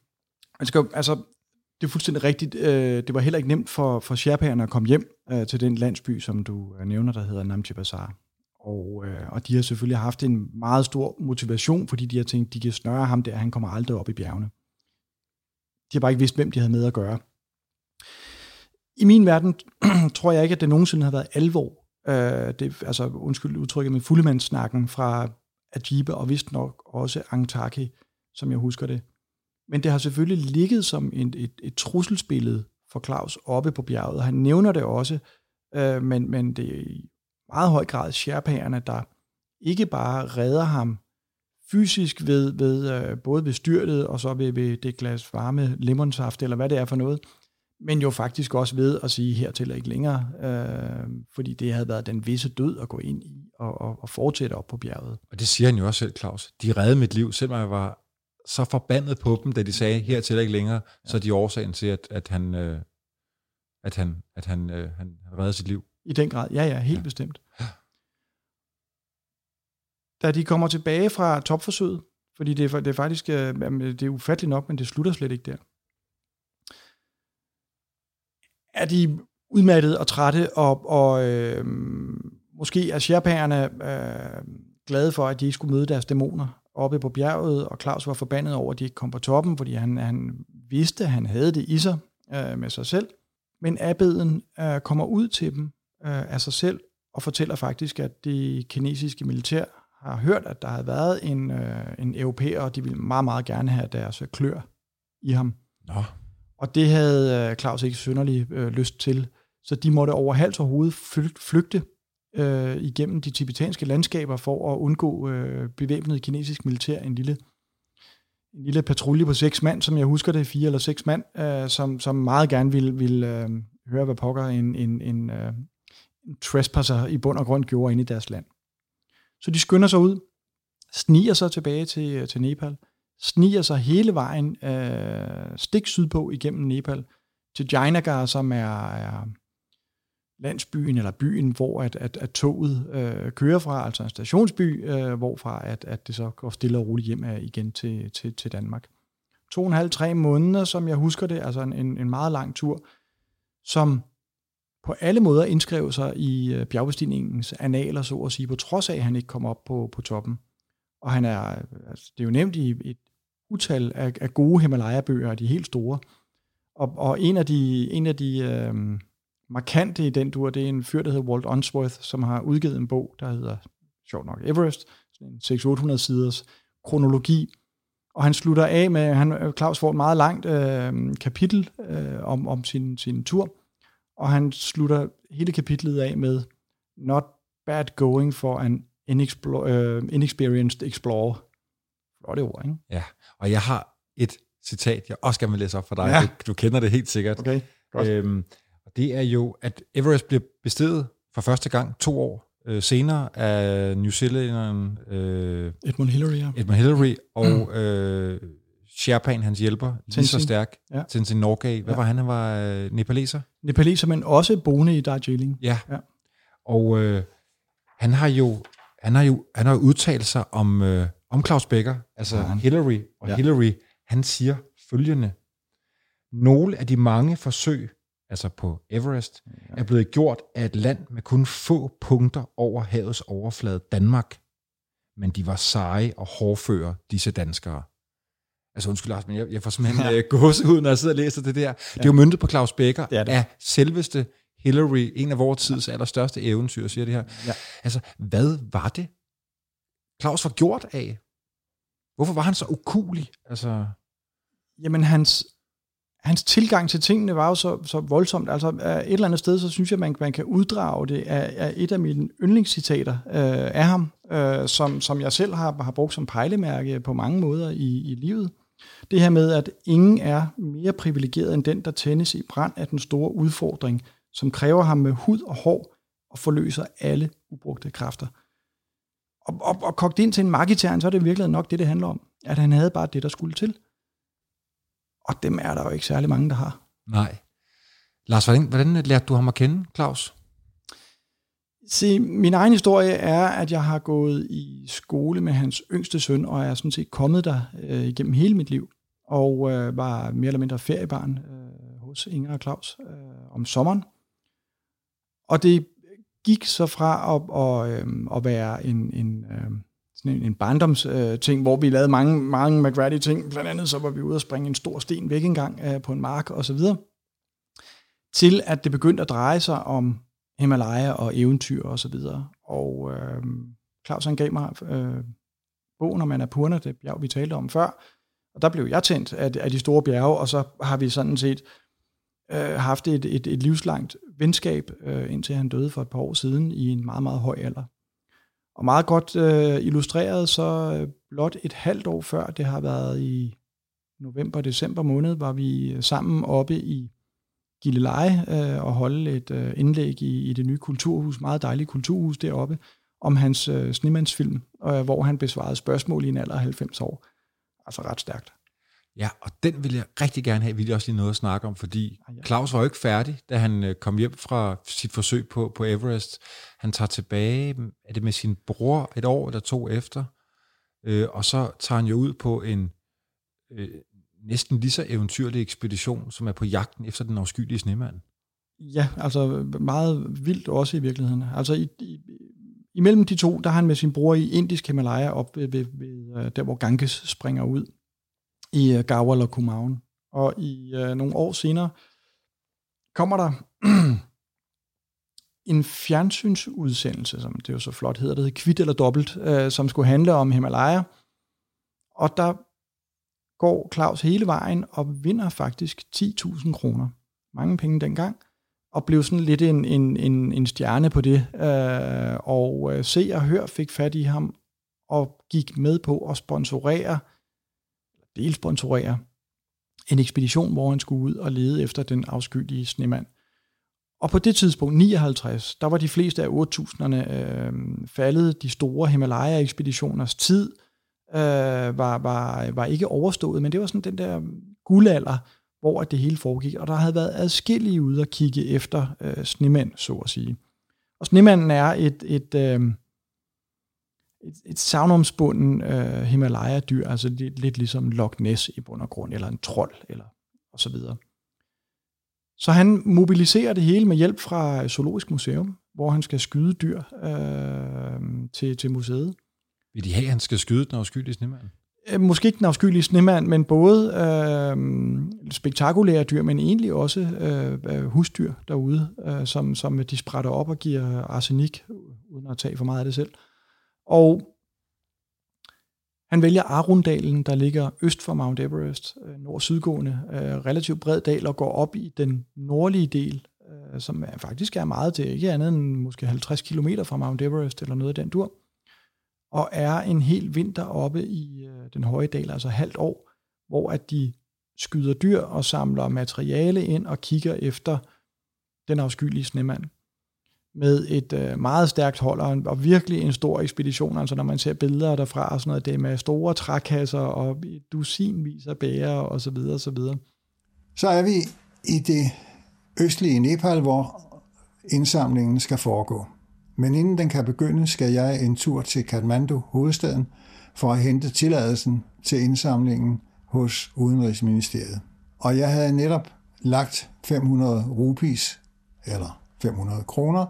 [SPEAKER 1] Man skal, altså, det er fuldstændig rigtigt. Øh, det var heller ikke nemt for, for Sherpaerne at komme hjem øh, til den landsby, som du øh, nævner, der hedder Namche Bazaar. Og, øh, og de har selvfølgelig haft en meget stor motivation, fordi de har tænkt, de kan snøre ham der, han kommer aldrig op i bjergene. De har bare ikke vidst, hvem de havde med at gøre. I min verden tror jeg ikke, at det nogensinde har været alvor. Øh, det, altså, undskyld udtrykket med fuldemandssnakken fra Ajiba og vist nok også Angtaki, som jeg husker det. Men det har selvfølgelig ligget som et, et, et trusselsbillede for Claus oppe på bjerget, og han nævner det også, øh, men, men det meget høj grad Sherpaerne, der ikke bare redder ham fysisk ved, ved øh, både ved styrtet og så ved, ved det glas varme lemonsaft, eller hvad det er for noget, men jo faktisk også ved at sige hertil ikke længere, øh, fordi det havde været den visse død at gå ind i og, og, og fortsætte op på bjerget.
[SPEAKER 2] Og det siger han jo også selv, Claus. De reddede mit liv, selvom jeg var så forbandet på dem, da de sagde hertil ikke længere, ja. så er de årsagen til, at, at han, øh, at han, at han, øh, han reddede sit liv.
[SPEAKER 1] I den grad, ja, ja, helt ja. bestemt. Da de kommer tilbage fra topforsøget, fordi det er, det er faktisk, øh, det er ufatteligt nok, men det slutter slet ikke der er de udmattede og trætte, og, og øh, måske er sherpagerne øh, glade for, at de ikke skulle møde deres dæmoner oppe på bjerget, og Claus var forbandet over, at de ikke kom på toppen, fordi han, han vidste, at han havde det i sig øh, med sig selv. Men abbeden øh, kommer ud til dem øh, af sig selv, og fortæller faktisk, at det kinesiske militær har hørt, at der havde været en, øh, en europæer, og de ville meget, meget gerne have deres klør i ham.
[SPEAKER 2] Nå.
[SPEAKER 1] Og det havde øh, Claus ikke synderlig øh, lyst til. Så de måtte over hals og hoved flygte øh, igennem de tibetanske landskaber for at undgå øh, bevæbnet kinesisk militær en lille, en lille patrulje på seks mand, som jeg husker det, fire eller seks mand, øh, som, som meget gerne ville, ville øh, høre, hvad pokker en, en, en, øh, en trespasser i bund og grund gjorde inde i deres land. Så de skynder sig ud, sniger sig tilbage til, øh, til Nepal, sniger sig hele vejen øh, stik sydpå igennem Nepal til Jainagar, som er, er landsbyen eller byen, hvor at, at, at toget øh, kører fra, altså en stationsby, øh, hvorfra at, at det så går stille og roligt hjem af igen til, til, til Danmark. To og en halv, tre måneder, som jeg husker det, altså en, en meget lang tur, som på alle måder indskrev sig i øh, bjergbestigningens analer, så at sige, på trods af, at han ikke kom op på, på toppen. Og han er, øh, altså, det er jo nævnt i et utal af, af gode Himalaya-bøger, de helt store. Og, og en af de, en af de øh, markante i den dur, det er en fyr, der hedder Walt Unsworth, som har udgivet en bog, der hedder, sjovt nok, Everest, en 600-800 siders kronologi, og han slutter af med, han, øh, Claus får et meget langt øh, kapitel øh, om, om sin, sin tur, og han slutter hele kapitlet af med, not bad going for an inexplo- øh, inexperienced explorer. Flotte ord, ikke?
[SPEAKER 2] Ja, og jeg har et citat, jeg også gerne vil læse op for dig.
[SPEAKER 1] Ja.
[SPEAKER 2] Du, du kender det helt sikkert.
[SPEAKER 1] Okay, godt.
[SPEAKER 2] Øhm, og det er jo, at Everest bliver bestedet for første gang to år øh, senere af New Zealanderen øh,
[SPEAKER 1] Edmund Hillary, ja.
[SPEAKER 2] Edmund Hillary og øh, Sherpan, hans hjælper, lige så
[SPEAKER 1] Tenzin.
[SPEAKER 2] stærk.
[SPEAKER 1] Ja.
[SPEAKER 2] Tenzin Norgay. Hvad
[SPEAKER 1] Ja.
[SPEAKER 2] var han? Han var øh, nepaleser?
[SPEAKER 1] Nepaleser, men også boende i Darjeeling.
[SPEAKER 2] Ja.
[SPEAKER 1] Ja.
[SPEAKER 2] Og øh, han har jo han har jo han har jo udtalt sig om øh, om Claus Becker, altså
[SPEAKER 1] Ja, han-
[SPEAKER 2] Hillary, og
[SPEAKER 1] Ja.
[SPEAKER 2] Hillary, han siger følgende: Nogle af de mange forsøg, altså på Everest, er blevet gjort af et land med kun få punkter over havets overflade, Danmark. Men de var seje og hårdføre, disse danskere. Altså undskyld Lars, men jeg, jeg får simpelthen
[SPEAKER 1] Ja.
[SPEAKER 2] ja. gåsehud, når jeg sidder og læser det der. Det er jo myndet på Claus Becker
[SPEAKER 1] Det det.
[SPEAKER 2] af selveste Hillary, en af vores tids allerstørste eventyr, siger det her.
[SPEAKER 1] Ja.
[SPEAKER 2] Altså, hvad var det, Claus var gjort af? Hvorfor var han så ukulig? Altså,
[SPEAKER 1] Jamen, hans, hans tilgang til tingene var jo så, så voldsomt. Altså, et eller andet sted, så synes jeg, man, man kan uddrage det af, af et af mine yndlingscitater øh, af ham, øh, som, som jeg selv har, har brugt som pejlemærke på mange måder i, i livet. Det her med, at ingen er mere privilegeret end den, der tændes i brand af den store udfordring, som kræver ham med hud og hår og forløser alle ubrugte kræfter. Og, og, og kogt ind til en markitæren, så er det virkelig nok det, det handler om. At han havde bare det, der skulle til. Og dem er der jo ikke særlig mange, der har.
[SPEAKER 2] nej. Lars, hvordan, hvordan lærte du ham at kende, Claus?
[SPEAKER 1] Se, min egen historie er, at jeg har gået i skole med hans yngste søn, og er sådan set kommet der øh, igennem hele mit liv, og øh, var mere eller mindre feriebarn øh, hos Inger og Claus øh, om sommeren. Og det gik så fra at, og, øh, at være en, en, øh, sådan en, en øh, ting, hvor vi lavede mange, mange McGrady ting. Blandt andet så var vi ude og springe en stor sten væk engang øh, på en mark og så videre. Til at det begyndte at dreje sig om Himalaya og eventyr og så videre. Og øh, Claus han gav mig øh, bogen om Annapurna, det bjerg, vi talte om før. Og der blev jeg tændt af, af de store bjerge, og så har vi sådan set øh, haft et, et, et livslangt venskab, øh, indtil han døde for et par år siden i en meget, meget høj alder. Og meget godt øh, illustreret, så øh, blot et halvt år før, det har været i november-december måned, var vi øh, sammen oppe i Gilleleje øh, og holde et øh, indlæg i, i det nye kulturhus, meget dejlige kulturhus deroppe, om hans øh, snemandsfilm, øh, hvor han besvarede spørgsmål i en alder af 90 år. Altså ret stærkt.
[SPEAKER 2] Ja, og den vil jeg rigtig gerne have, vi også lige noget at snakke om, fordi
[SPEAKER 1] Ah.
[SPEAKER 2] Claus var jo ikke færdig, da han øh, kom hjem fra sit forsøg på, på Everest. Han tager tilbage, er det med sin bror et år eller to efter, øh, og så tager han jo ud på en øh, næsten lige så eventyrlig ekspedition, som er på jagten efter den afskyelige snemand.
[SPEAKER 1] Ja, altså meget vildt også i virkeligheden. Altså i, i, imellem de to, der har han med sin bror i indisk Himalaya op ved, ved, ved øh, der, hvor Ganges springer ud i øh, uh, Garhwal og Kumaun. Og i øh, nogle år senere kommer der en fjernsynsudsendelse, som det jo så flot hedder, det hedder Kvit eller Dobbelt, øh, som skulle handle om Himalaya. Og der går Claus hele vejen og vinder faktisk 10.000 kroner. Mange penge dengang og blev sådan lidt en, en, en, en stjerne på det. Øh, og øh, Se og Hør fik fat i ham og gik med på at sponsorere, delsponsorere en ekspedition, hvor han skulle ud og lede efter den afskyelige snemand. Og på det tidspunkt, 59, der var de fleste af 8.000'erne øh, faldet. De store Himalaya-ekspeditioners tid øh, var, var, var ikke overstået, men det var sådan den der guldalder, hvor det hele foregik. Og der havde været adskillige ude at kigge efter øh, snemænd, så at sige. Og snemanden er et, et, øh, et, et savnomsbunden øh, Himalaya-dyr, altså lidt, lidt ligesom Loch Ness i bund og grund, eller en trold, eller og så videre. Så han mobiliserer det hele med hjælp fra Zoologisk Museum, hvor han skal skyde dyr øh, til, til museet.
[SPEAKER 2] Vil de have, at han skal skyde den afskyelige snemand?
[SPEAKER 1] Øh, måske ikke den afskyelige snemand, men både øh, spektakulære dyr, men egentlig også øh, husdyr derude, øh, som, som de sprætter op og giver arsenik, uden at tage for meget af det selv. Og han vælger Arundalen, der ligger øst for Mount Everest, øh, nord-sydgående, øh, relativt bred dal, og går op i den nordlige del, øh, som er, faktisk er meget til, ikke andet end måske 50 km fra Mount Everest, eller noget af den dur, og er en hel vinter oppe i øh, den høje dal, altså halvt år, hvor at de skyder dyr og samler materiale ind og kigger efter den afskyelige snemand med et øh, meget stærkt hold og, en, og virkelig en stor ekspedition. Altså når man ser billeder derfra og sådan noget, det er med store trækasser og dusinvis af bærer og så videre, og så videre.
[SPEAKER 4] Så er vi i det østlige Nepal, hvor indsamlingen skal foregå. Men inden den kan begynde, skal jeg en tur til Kathmandu, hovedstaden, for at hente tilladelsen til indsamlingen hos Udenrigsministeriet. Og jeg havde netop lagt 500 rupees, eller 500 kroner,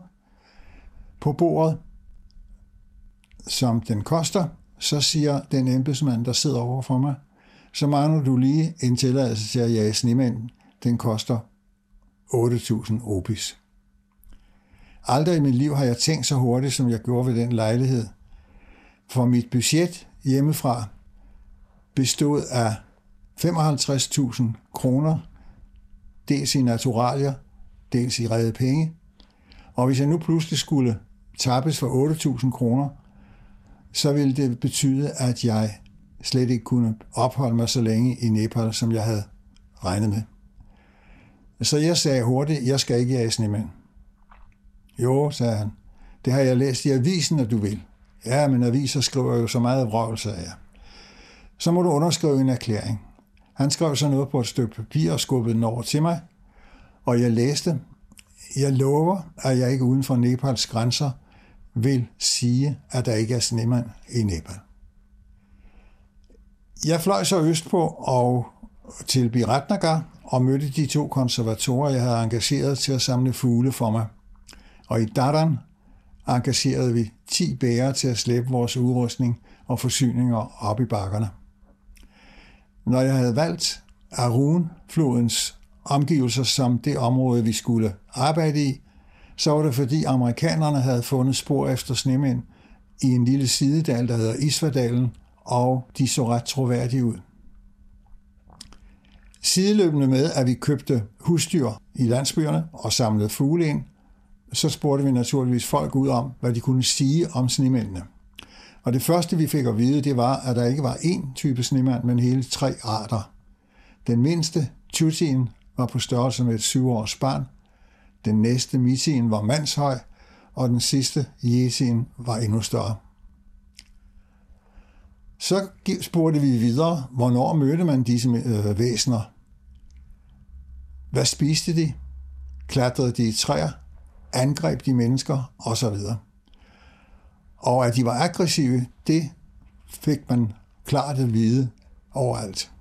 [SPEAKER 4] på bordet, som den koster, så siger den embedsmand, der sidder over for mig, så mangler du lige en tilladelse til at jage snemænd. Den koster 8.000 opis. Aldrig i mit liv har jeg tænkt så hurtigt, som jeg gjorde ved den lejlighed. For mit budget hjemmefra bestod af 55.000 kroner, dels i naturalier, dels i redde penge. Og hvis jeg nu pludselig skulle tappes for 8.000 kroner, så ville det betyde, at jeg slet ikke kunne opholde mig så længe i Nepal, som jeg havde regnet med. Så jeg sagde hurtigt, jeg skal ikke i snemand. Jo, sagde han. Det har jeg læst i avisen, at du vil. Ja, men aviser skriver jo så meget vrøvl, sagde jeg. Så må du underskrive en erklæring. Han skrev så noget på et stykke papir og skubbede den over til mig, og jeg læste. Jeg lover, at jeg ikke uden for Nepals grænser vil sige, at der ikke er snemand i Nepal. Jeg fløj så østpå og til Biratnagar og mødte de to konservatorer, jeg havde engageret til at samle fugle for mig. Og i Dadan engagerede vi 10 bærere til at slæbe vores udrustning og forsyninger op i bakkerne. Når jeg havde valgt Arun-flodens omgivelser som det område, vi skulle arbejde i, så var det fordi amerikanerne havde fundet spor efter snemænd i en lille sidedal, der hedder Isvardalen, og de så ret troværdige ud. Sideløbende med, at vi købte husdyr i landsbyerne og samlede fugle ind, så spurgte vi naturligvis folk ud om, hvad de kunne sige om snemændene. Og det første, vi fik at vide, det var, at der ikke var én type snemand, men hele tre arter. Den mindste, tutien, var på størrelse med et syvårs barn, den næste Mitien, var mandshøj, og den sidste jesien var endnu større. Så spurgte vi videre, hvornår mødte man disse øh, væsener? Hvad spiste de? Klatrede de i træer? Angreb de mennesker? Og så videre. Og at de var aggressive, det fik man klart at vide overalt.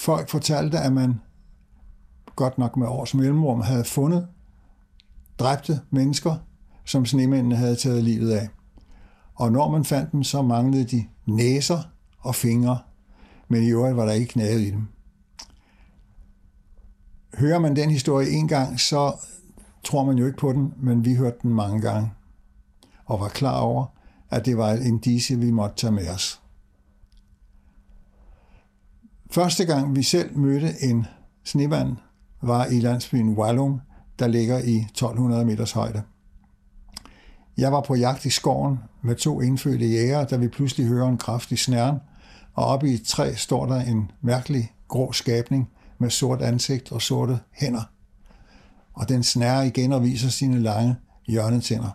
[SPEAKER 4] Folk fortalte, at man godt nok med års mellemrum, havde fundet dræbte mennesker, som snemændene havde taget livet af. Og når man fandt dem, så manglede de næser og fingre, men i øvrigt var der ikke knaget i dem. Hører man den historie en gang, så tror man jo ikke på den, men vi hørte den mange gange, og var klar over, at det var en disse, vi måtte tage med os. Første gang vi selv mødte en snemand, var i landsbyen Wallung, der ligger i 1200 meters højde. Jeg var på jagt i skoven med to indfødte jæger, da vi pludselig hører en kraftig snæren, og oppe i et træ står der en mærkelig grå skabning med sort ansigt og sorte hænder. Og den snærer igen og viser sine lange hjørnetænder.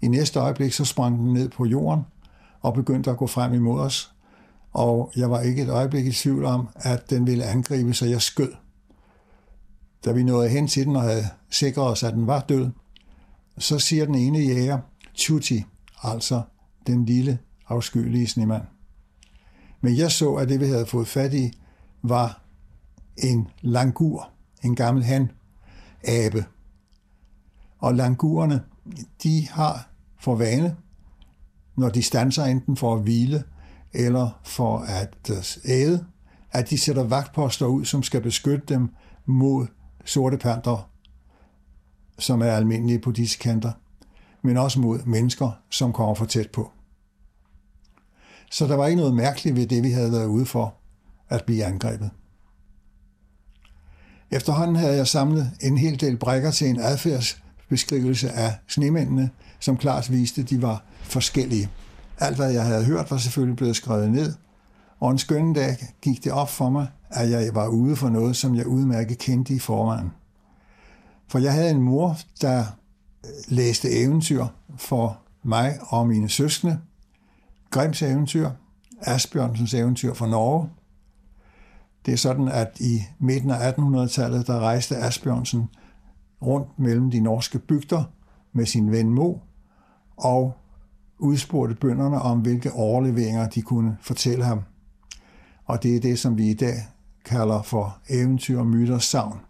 [SPEAKER 4] I næste øjeblik så sprang den ned på jorden og begyndte at gå frem imod os, og jeg var ikke et øjeblik i tvivl om, at den ville angribe, så jeg skød. Da vi nåede hen til den og havde sikret os, at den var død, så siger den ene jæger, Tutti, altså den lille afskyelige snemand. Men jeg så, at det vi havde fået fat i, var en langur, en gammel han, abe. Og langurerne, de har for vane, når de stanser enten for at hvile eller for at øh, æde, at de sætter vagtposter ud, som skal beskytte dem mod sorte panter, som er almindelige på disse kanter, men også mod mennesker, som kommer for tæt på. Så der var ikke noget mærkeligt ved det, vi havde været ude for at blive angrebet. Efterhånden havde jeg samlet en hel del brækker til en adfærdsbeskrivelse af snemændene, som klart viste, at de var forskellige. Alt, hvad jeg havde hørt, var selvfølgelig blevet skrevet ned, og en skøn dag gik det op for mig, at jeg var ude for noget, som jeg udmærket kendte i forvejen. For jeg havde en mor, der øh, læste eventyr for mig og mine søskende. Grims eventyr, Asbjørnsens eventyr fra Norge. Det er sådan, at i midten af 1800-tallet, der rejste Asbjørnsen rundt mellem de norske bygder med sin ven Mo, og udspurgte bønderne om, hvilke overleveringer de kunne fortælle ham. Og det er det, som vi i dag kalder for eventyr, myter, savn.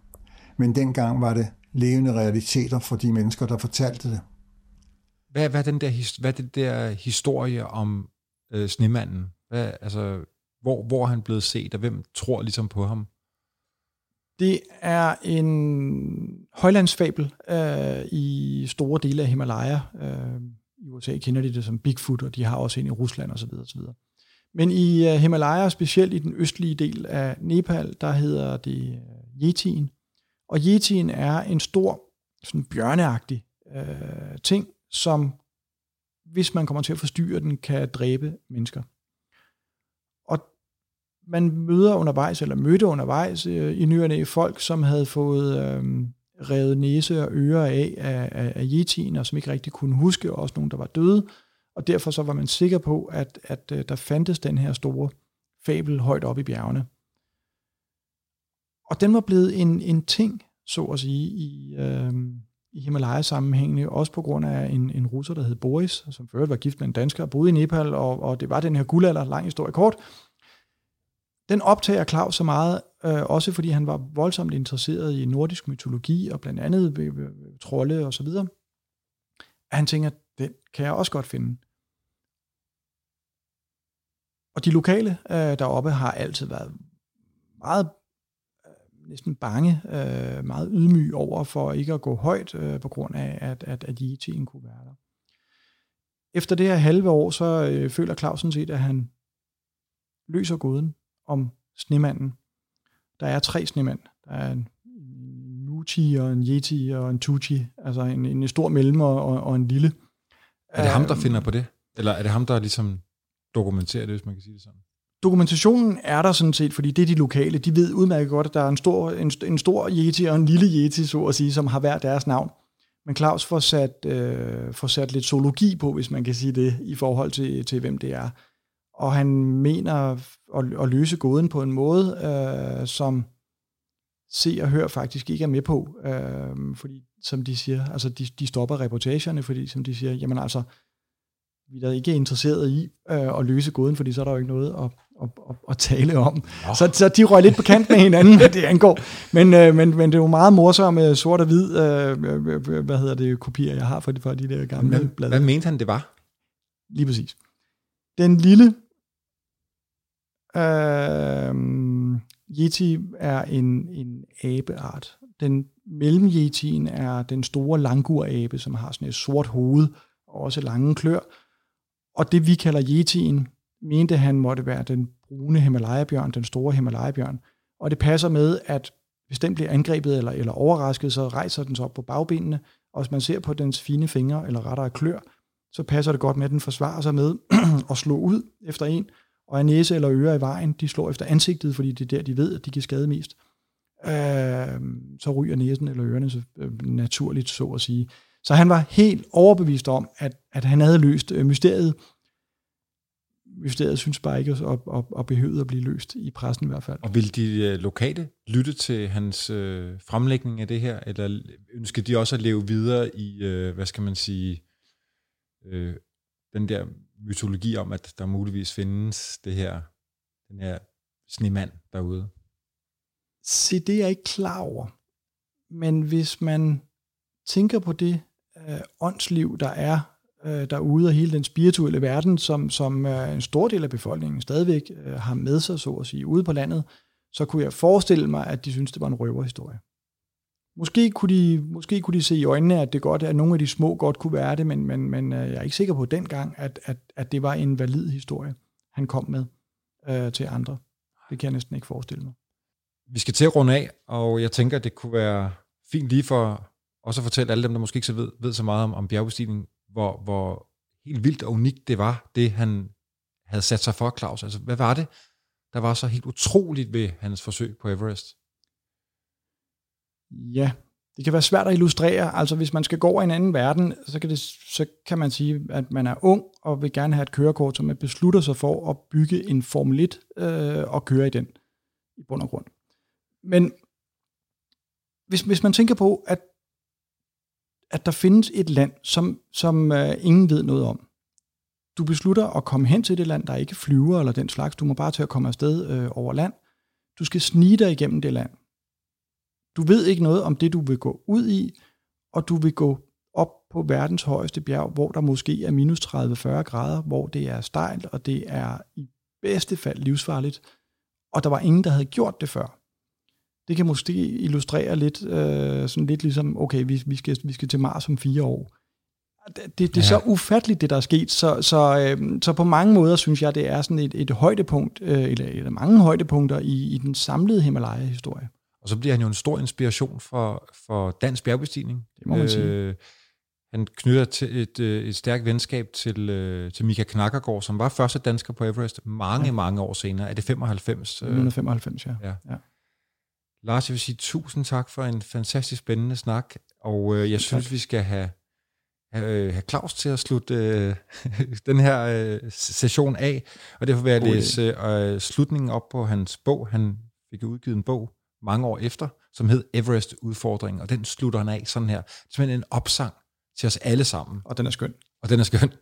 [SPEAKER 4] Men dengang var det levende realiteter for de mennesker, der fortalte det.
[SPEAKER 2] Hvad, hvad, er, den der, hvad er der historie om øh, snemanden? Hvad, altså, hvor, hvor er han blevet set, og hvem tror ligesom på ham?
[SPEAKER 1] Det er en højlandsfabel øh, i store dele af Himalaya. Øh, I USA kender de det som Bigfoot, og de har også en i Rusland osv. osv. Men i øh, Himalaya, specielt i den østlige del af Nepal, der hedder det øh, Yetien. Og Yetien er en stor, sådan bjørneagtig øh, ting, som hvis man kommer til at forstyrre den, kan dræbe mennesker. Man møder undervejs, eller mødte undervejs øh, i nyerne folk, som havde fået øh, revet næse og ører af af, af, af Yetien, og som ikke rigtig kunne huske, og også nogen, der var døde. Og derfor så var man sikker på, at, at øh, der fandtes den her store fabel højt op i bjergene. Og den var blevet en, en ting, så at sige, i, øh, i Himalaya-sammenhængene, også på grund af en, en russer, der hed Boris, som før var gift med en dansker, og boede i Nepal, og, og det var den her guldalder, lang historie kort. Den optager Claus så meget, øh, også fordi han var voldsomt interesseret i nordisk mytologi, og blandt andet ved, trolde og så videre, at han tænker, den kan jeg også godt finde. Og de lokale øh, deroppe har altid været meget øh, næsten bange, øh, meget ydmyg over for ikke at gå højt øh, på grund af, at, at, at IT kunne være der. Efter det her halve år, så øh, føler Claus sådan set, at han løser gåden om snemanden. Der er tre snemænd. Der er en Nuti og en Yeti og en Tuchi, altså en, en stor mellem og, og, og en lille.
[SPEAKER 2] Er det ham, der finder på det? Eller er det ham, der ligesom dokumentere det, hvis man kan sige det sådan?
[SPEAKER 1] Dokumentationen er der sådan set, fordi det er de lokale. De ved udmærket godt, at der er en stor, en, en stor yeti og en lille yeti, så at sige, som har hver deres navn. Men Claus får sat, øh, får sat lidt zoologi på, hvis man kan sige det, i forhold til, til hvem det er. Og han mener at, at løse gåden på en måde, øh, som se og hør faktisk ikke er med på. Øh, fordi, som de siger, altså de, de stopper reportagerne, fordi som de siger, jamen altså, vi er ikke interesseret i øh, at løse gåden, fordi så er der jo ikke noget at, at, at, at tale om. Så, så de røg lidt på kant med hinanden, hvad det angår. Men, øh, men, men det er jo meget morsomme sort og hvid, øh, hvad hedder det, kopier, jeg har for de, for de der gamle
[SPEAKER 2] hvad,
[SPEAKER 1] blade.
[SPEAKER 2] Hvad mente han, det var?
[SPEAKER 1] Lige præcis. Den lille øh, Yeti er en, en abeart. Den mellem Yetien er den store langurabe, som har sådan et sort hoved og også lange klør. Og det vi kalder Yetien, mente han måtte være den brune Himalaya-bjørn, den store Himalaya-bjørn. Og det passer med, at hvis den bliver angrebet eller, eller overrasket, så rejser den sig op på bagbenene, og hvis man ser på dens fine fingre, eller rettere klør, så passer det godt med, at den forsvarer sig med at slå ud efter en, og er næse eller ører i vejen, de slår efter ansigtet, fordi det er der, de ved, at de kan skade mest, øh, så ryger næsen eller ørerne så, øh, naturligt, så at sige. Så han var helt overbevist om, at, at han havde løst øh, mysteriet. Mysteriet synes bare ikke at, at, at, at behøvede at blive løst, i pressen i hvert fald.
[SPEAKER 2] Og vil de øh, lokale lytte til hans øh, fremlægning af det her, eller ønsker de også at leve videre i, øh, hvad skal man sige, øh, den der mytologi om, at der muligvis findes det her, den her snemand derude?
[SPEAKER 1] Se, det er jeg ikke klar over. Men hvis man tænker på det øh, åndsliv, der er øh, derude, og hele den spirituelle verden, som, som øh, en stor del af befolkningen stadigvæk øh, har med sig, så at sige, ude på landet, så kunne jeg forestille mig, at de synes, det var en røverhistorie. Måske kunne, de, måske kunne de se i øjnene, at det godt, at nogle af de små godt kunne være det, men, men, men øh, jeg er ikke sikker på dengang, at, at, at det var en valid historie, han kom med øh, til andre. Det kan jeg næsten ikke forestille mig.
[SPEAKER 2] Vi skal til at runde af, og jeg tænker, at det kunne være fint lige for også at fortælle alle dem, der måske ikke så ved, ved så meget om, om bjergbestigning, hvor, hvor helt vildt og unikt det var, det han havde sat sig for, Claus. Altså, hvad var det, der var så helt utroligt ved hans forsøg på Everest?
[SPEAKER 1] Ja, det kan være svært at illustrere. Altså hvis man skal gå over i en anden verden, så kan, det, så kan man sige, at man er ung og vil gerne have et kørekort, så man beslutter sig for at bygge en Formel 1 øh, og køre i den i bund og grund. Men hvis, hvis man tænker på, at, at der findes et land, som, som øh, ingen ved noget om. Du beslutter at komme hen til det land, der ikke flyver eller den slags. Du må bare til at komme afsted øh, over land. Du skal snige dig igennem det land. Du ved ikke noget om det, du vil gå ud i, og du vil gå op på verdens højeste bjerg, hvor der måske er minus 30-40 grader, hvor det er stejlt, og det er i bedste fald livsfarligt. Og der var ingen, der havde gjort det før. Det kan måske illustrere lidt, øh, sådan lidt ligesom, okay, vi, vi, skal, vi skal til Mars om fire år. Det, det, er ja. så ufatteligt, det der er sket, så, så, øh, så på mange måder synes jeg, det er sådan et, et højdepunkt, øh, eller, eller mange højdepunkter i, i den samlede Himalaya-historie.
[SPEAKER 2] Og så bliver han jo en stor inspiration for, for dansk bjergbestigning.
[SPEAKER 1] Det må man sige. Øh,
[SPEAKER 2] han knytter til et, øh, et stærkt venskab til, øh, til Mika Knakkergaard, som var første dansker på Everest mange, ja. mange år senere. Er det 95?
[SPEAKER 1] 1995, ja. ja. ja.
[SPEAKER 2] Lars, jeg vil sige tusind tak for en fantastisk spændende snak, og øh, jeg synes, tak. vi skal have, have, øh, have Claus til at slutte øh, den her øh, session af, og derfor vil jeg læse øh, slutningen op på hans bog. Han fik udgivet en bog, mange år efter, som hed Everest Udfordring, og den slutter han af sådan her. Er simpelthen en opsang til os alle sammen.
[SPEAKER 1] Og den er skøn.
[SPEAKER 2] Og den er skøn.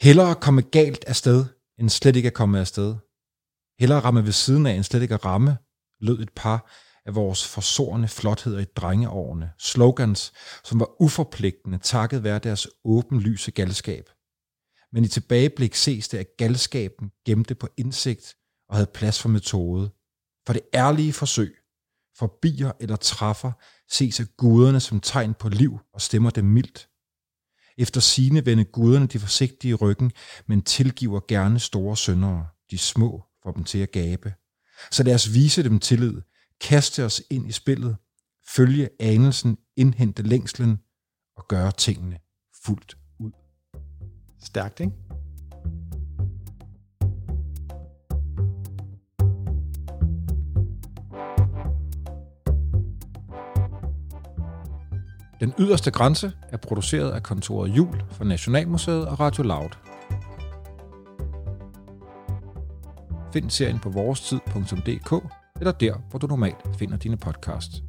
[SPEAKER 2] Hellere komme galt afsted, end slet ikke at komme afsted. Hellere ramme ved siden af, end slet ikke at ramme, lød et par af vores forsårende flotheder i drengeårene. Slogans, som var uforpligtende, takket være deres åbenlyse galskab. Men i tilbageblik ses det, at galskaben gemte på indsigt og havde plads for metode. For det ærlige forsøg, forbier eller træffer, ses af guderne som tegn på liv og stemmer dem mildt. Efter sine vende guderne de forsigtige ryggen, men tilgiver gerne store syndere, de små får dem til at gabe. Så lad os vise dem tillid, kaste os ind i spillet, følge anelsen, indhente længslen og gøre tingene fuldt ud.
[SPEAKER 1] Stærkt, ikke?
[SPEAKER 2] Den yderste grænse er produceret af kontoret Jul for Nationalmuseet og Radio Loud. Find serien på vorestid.dk eller der, hvor du normalt finder dine podcasts.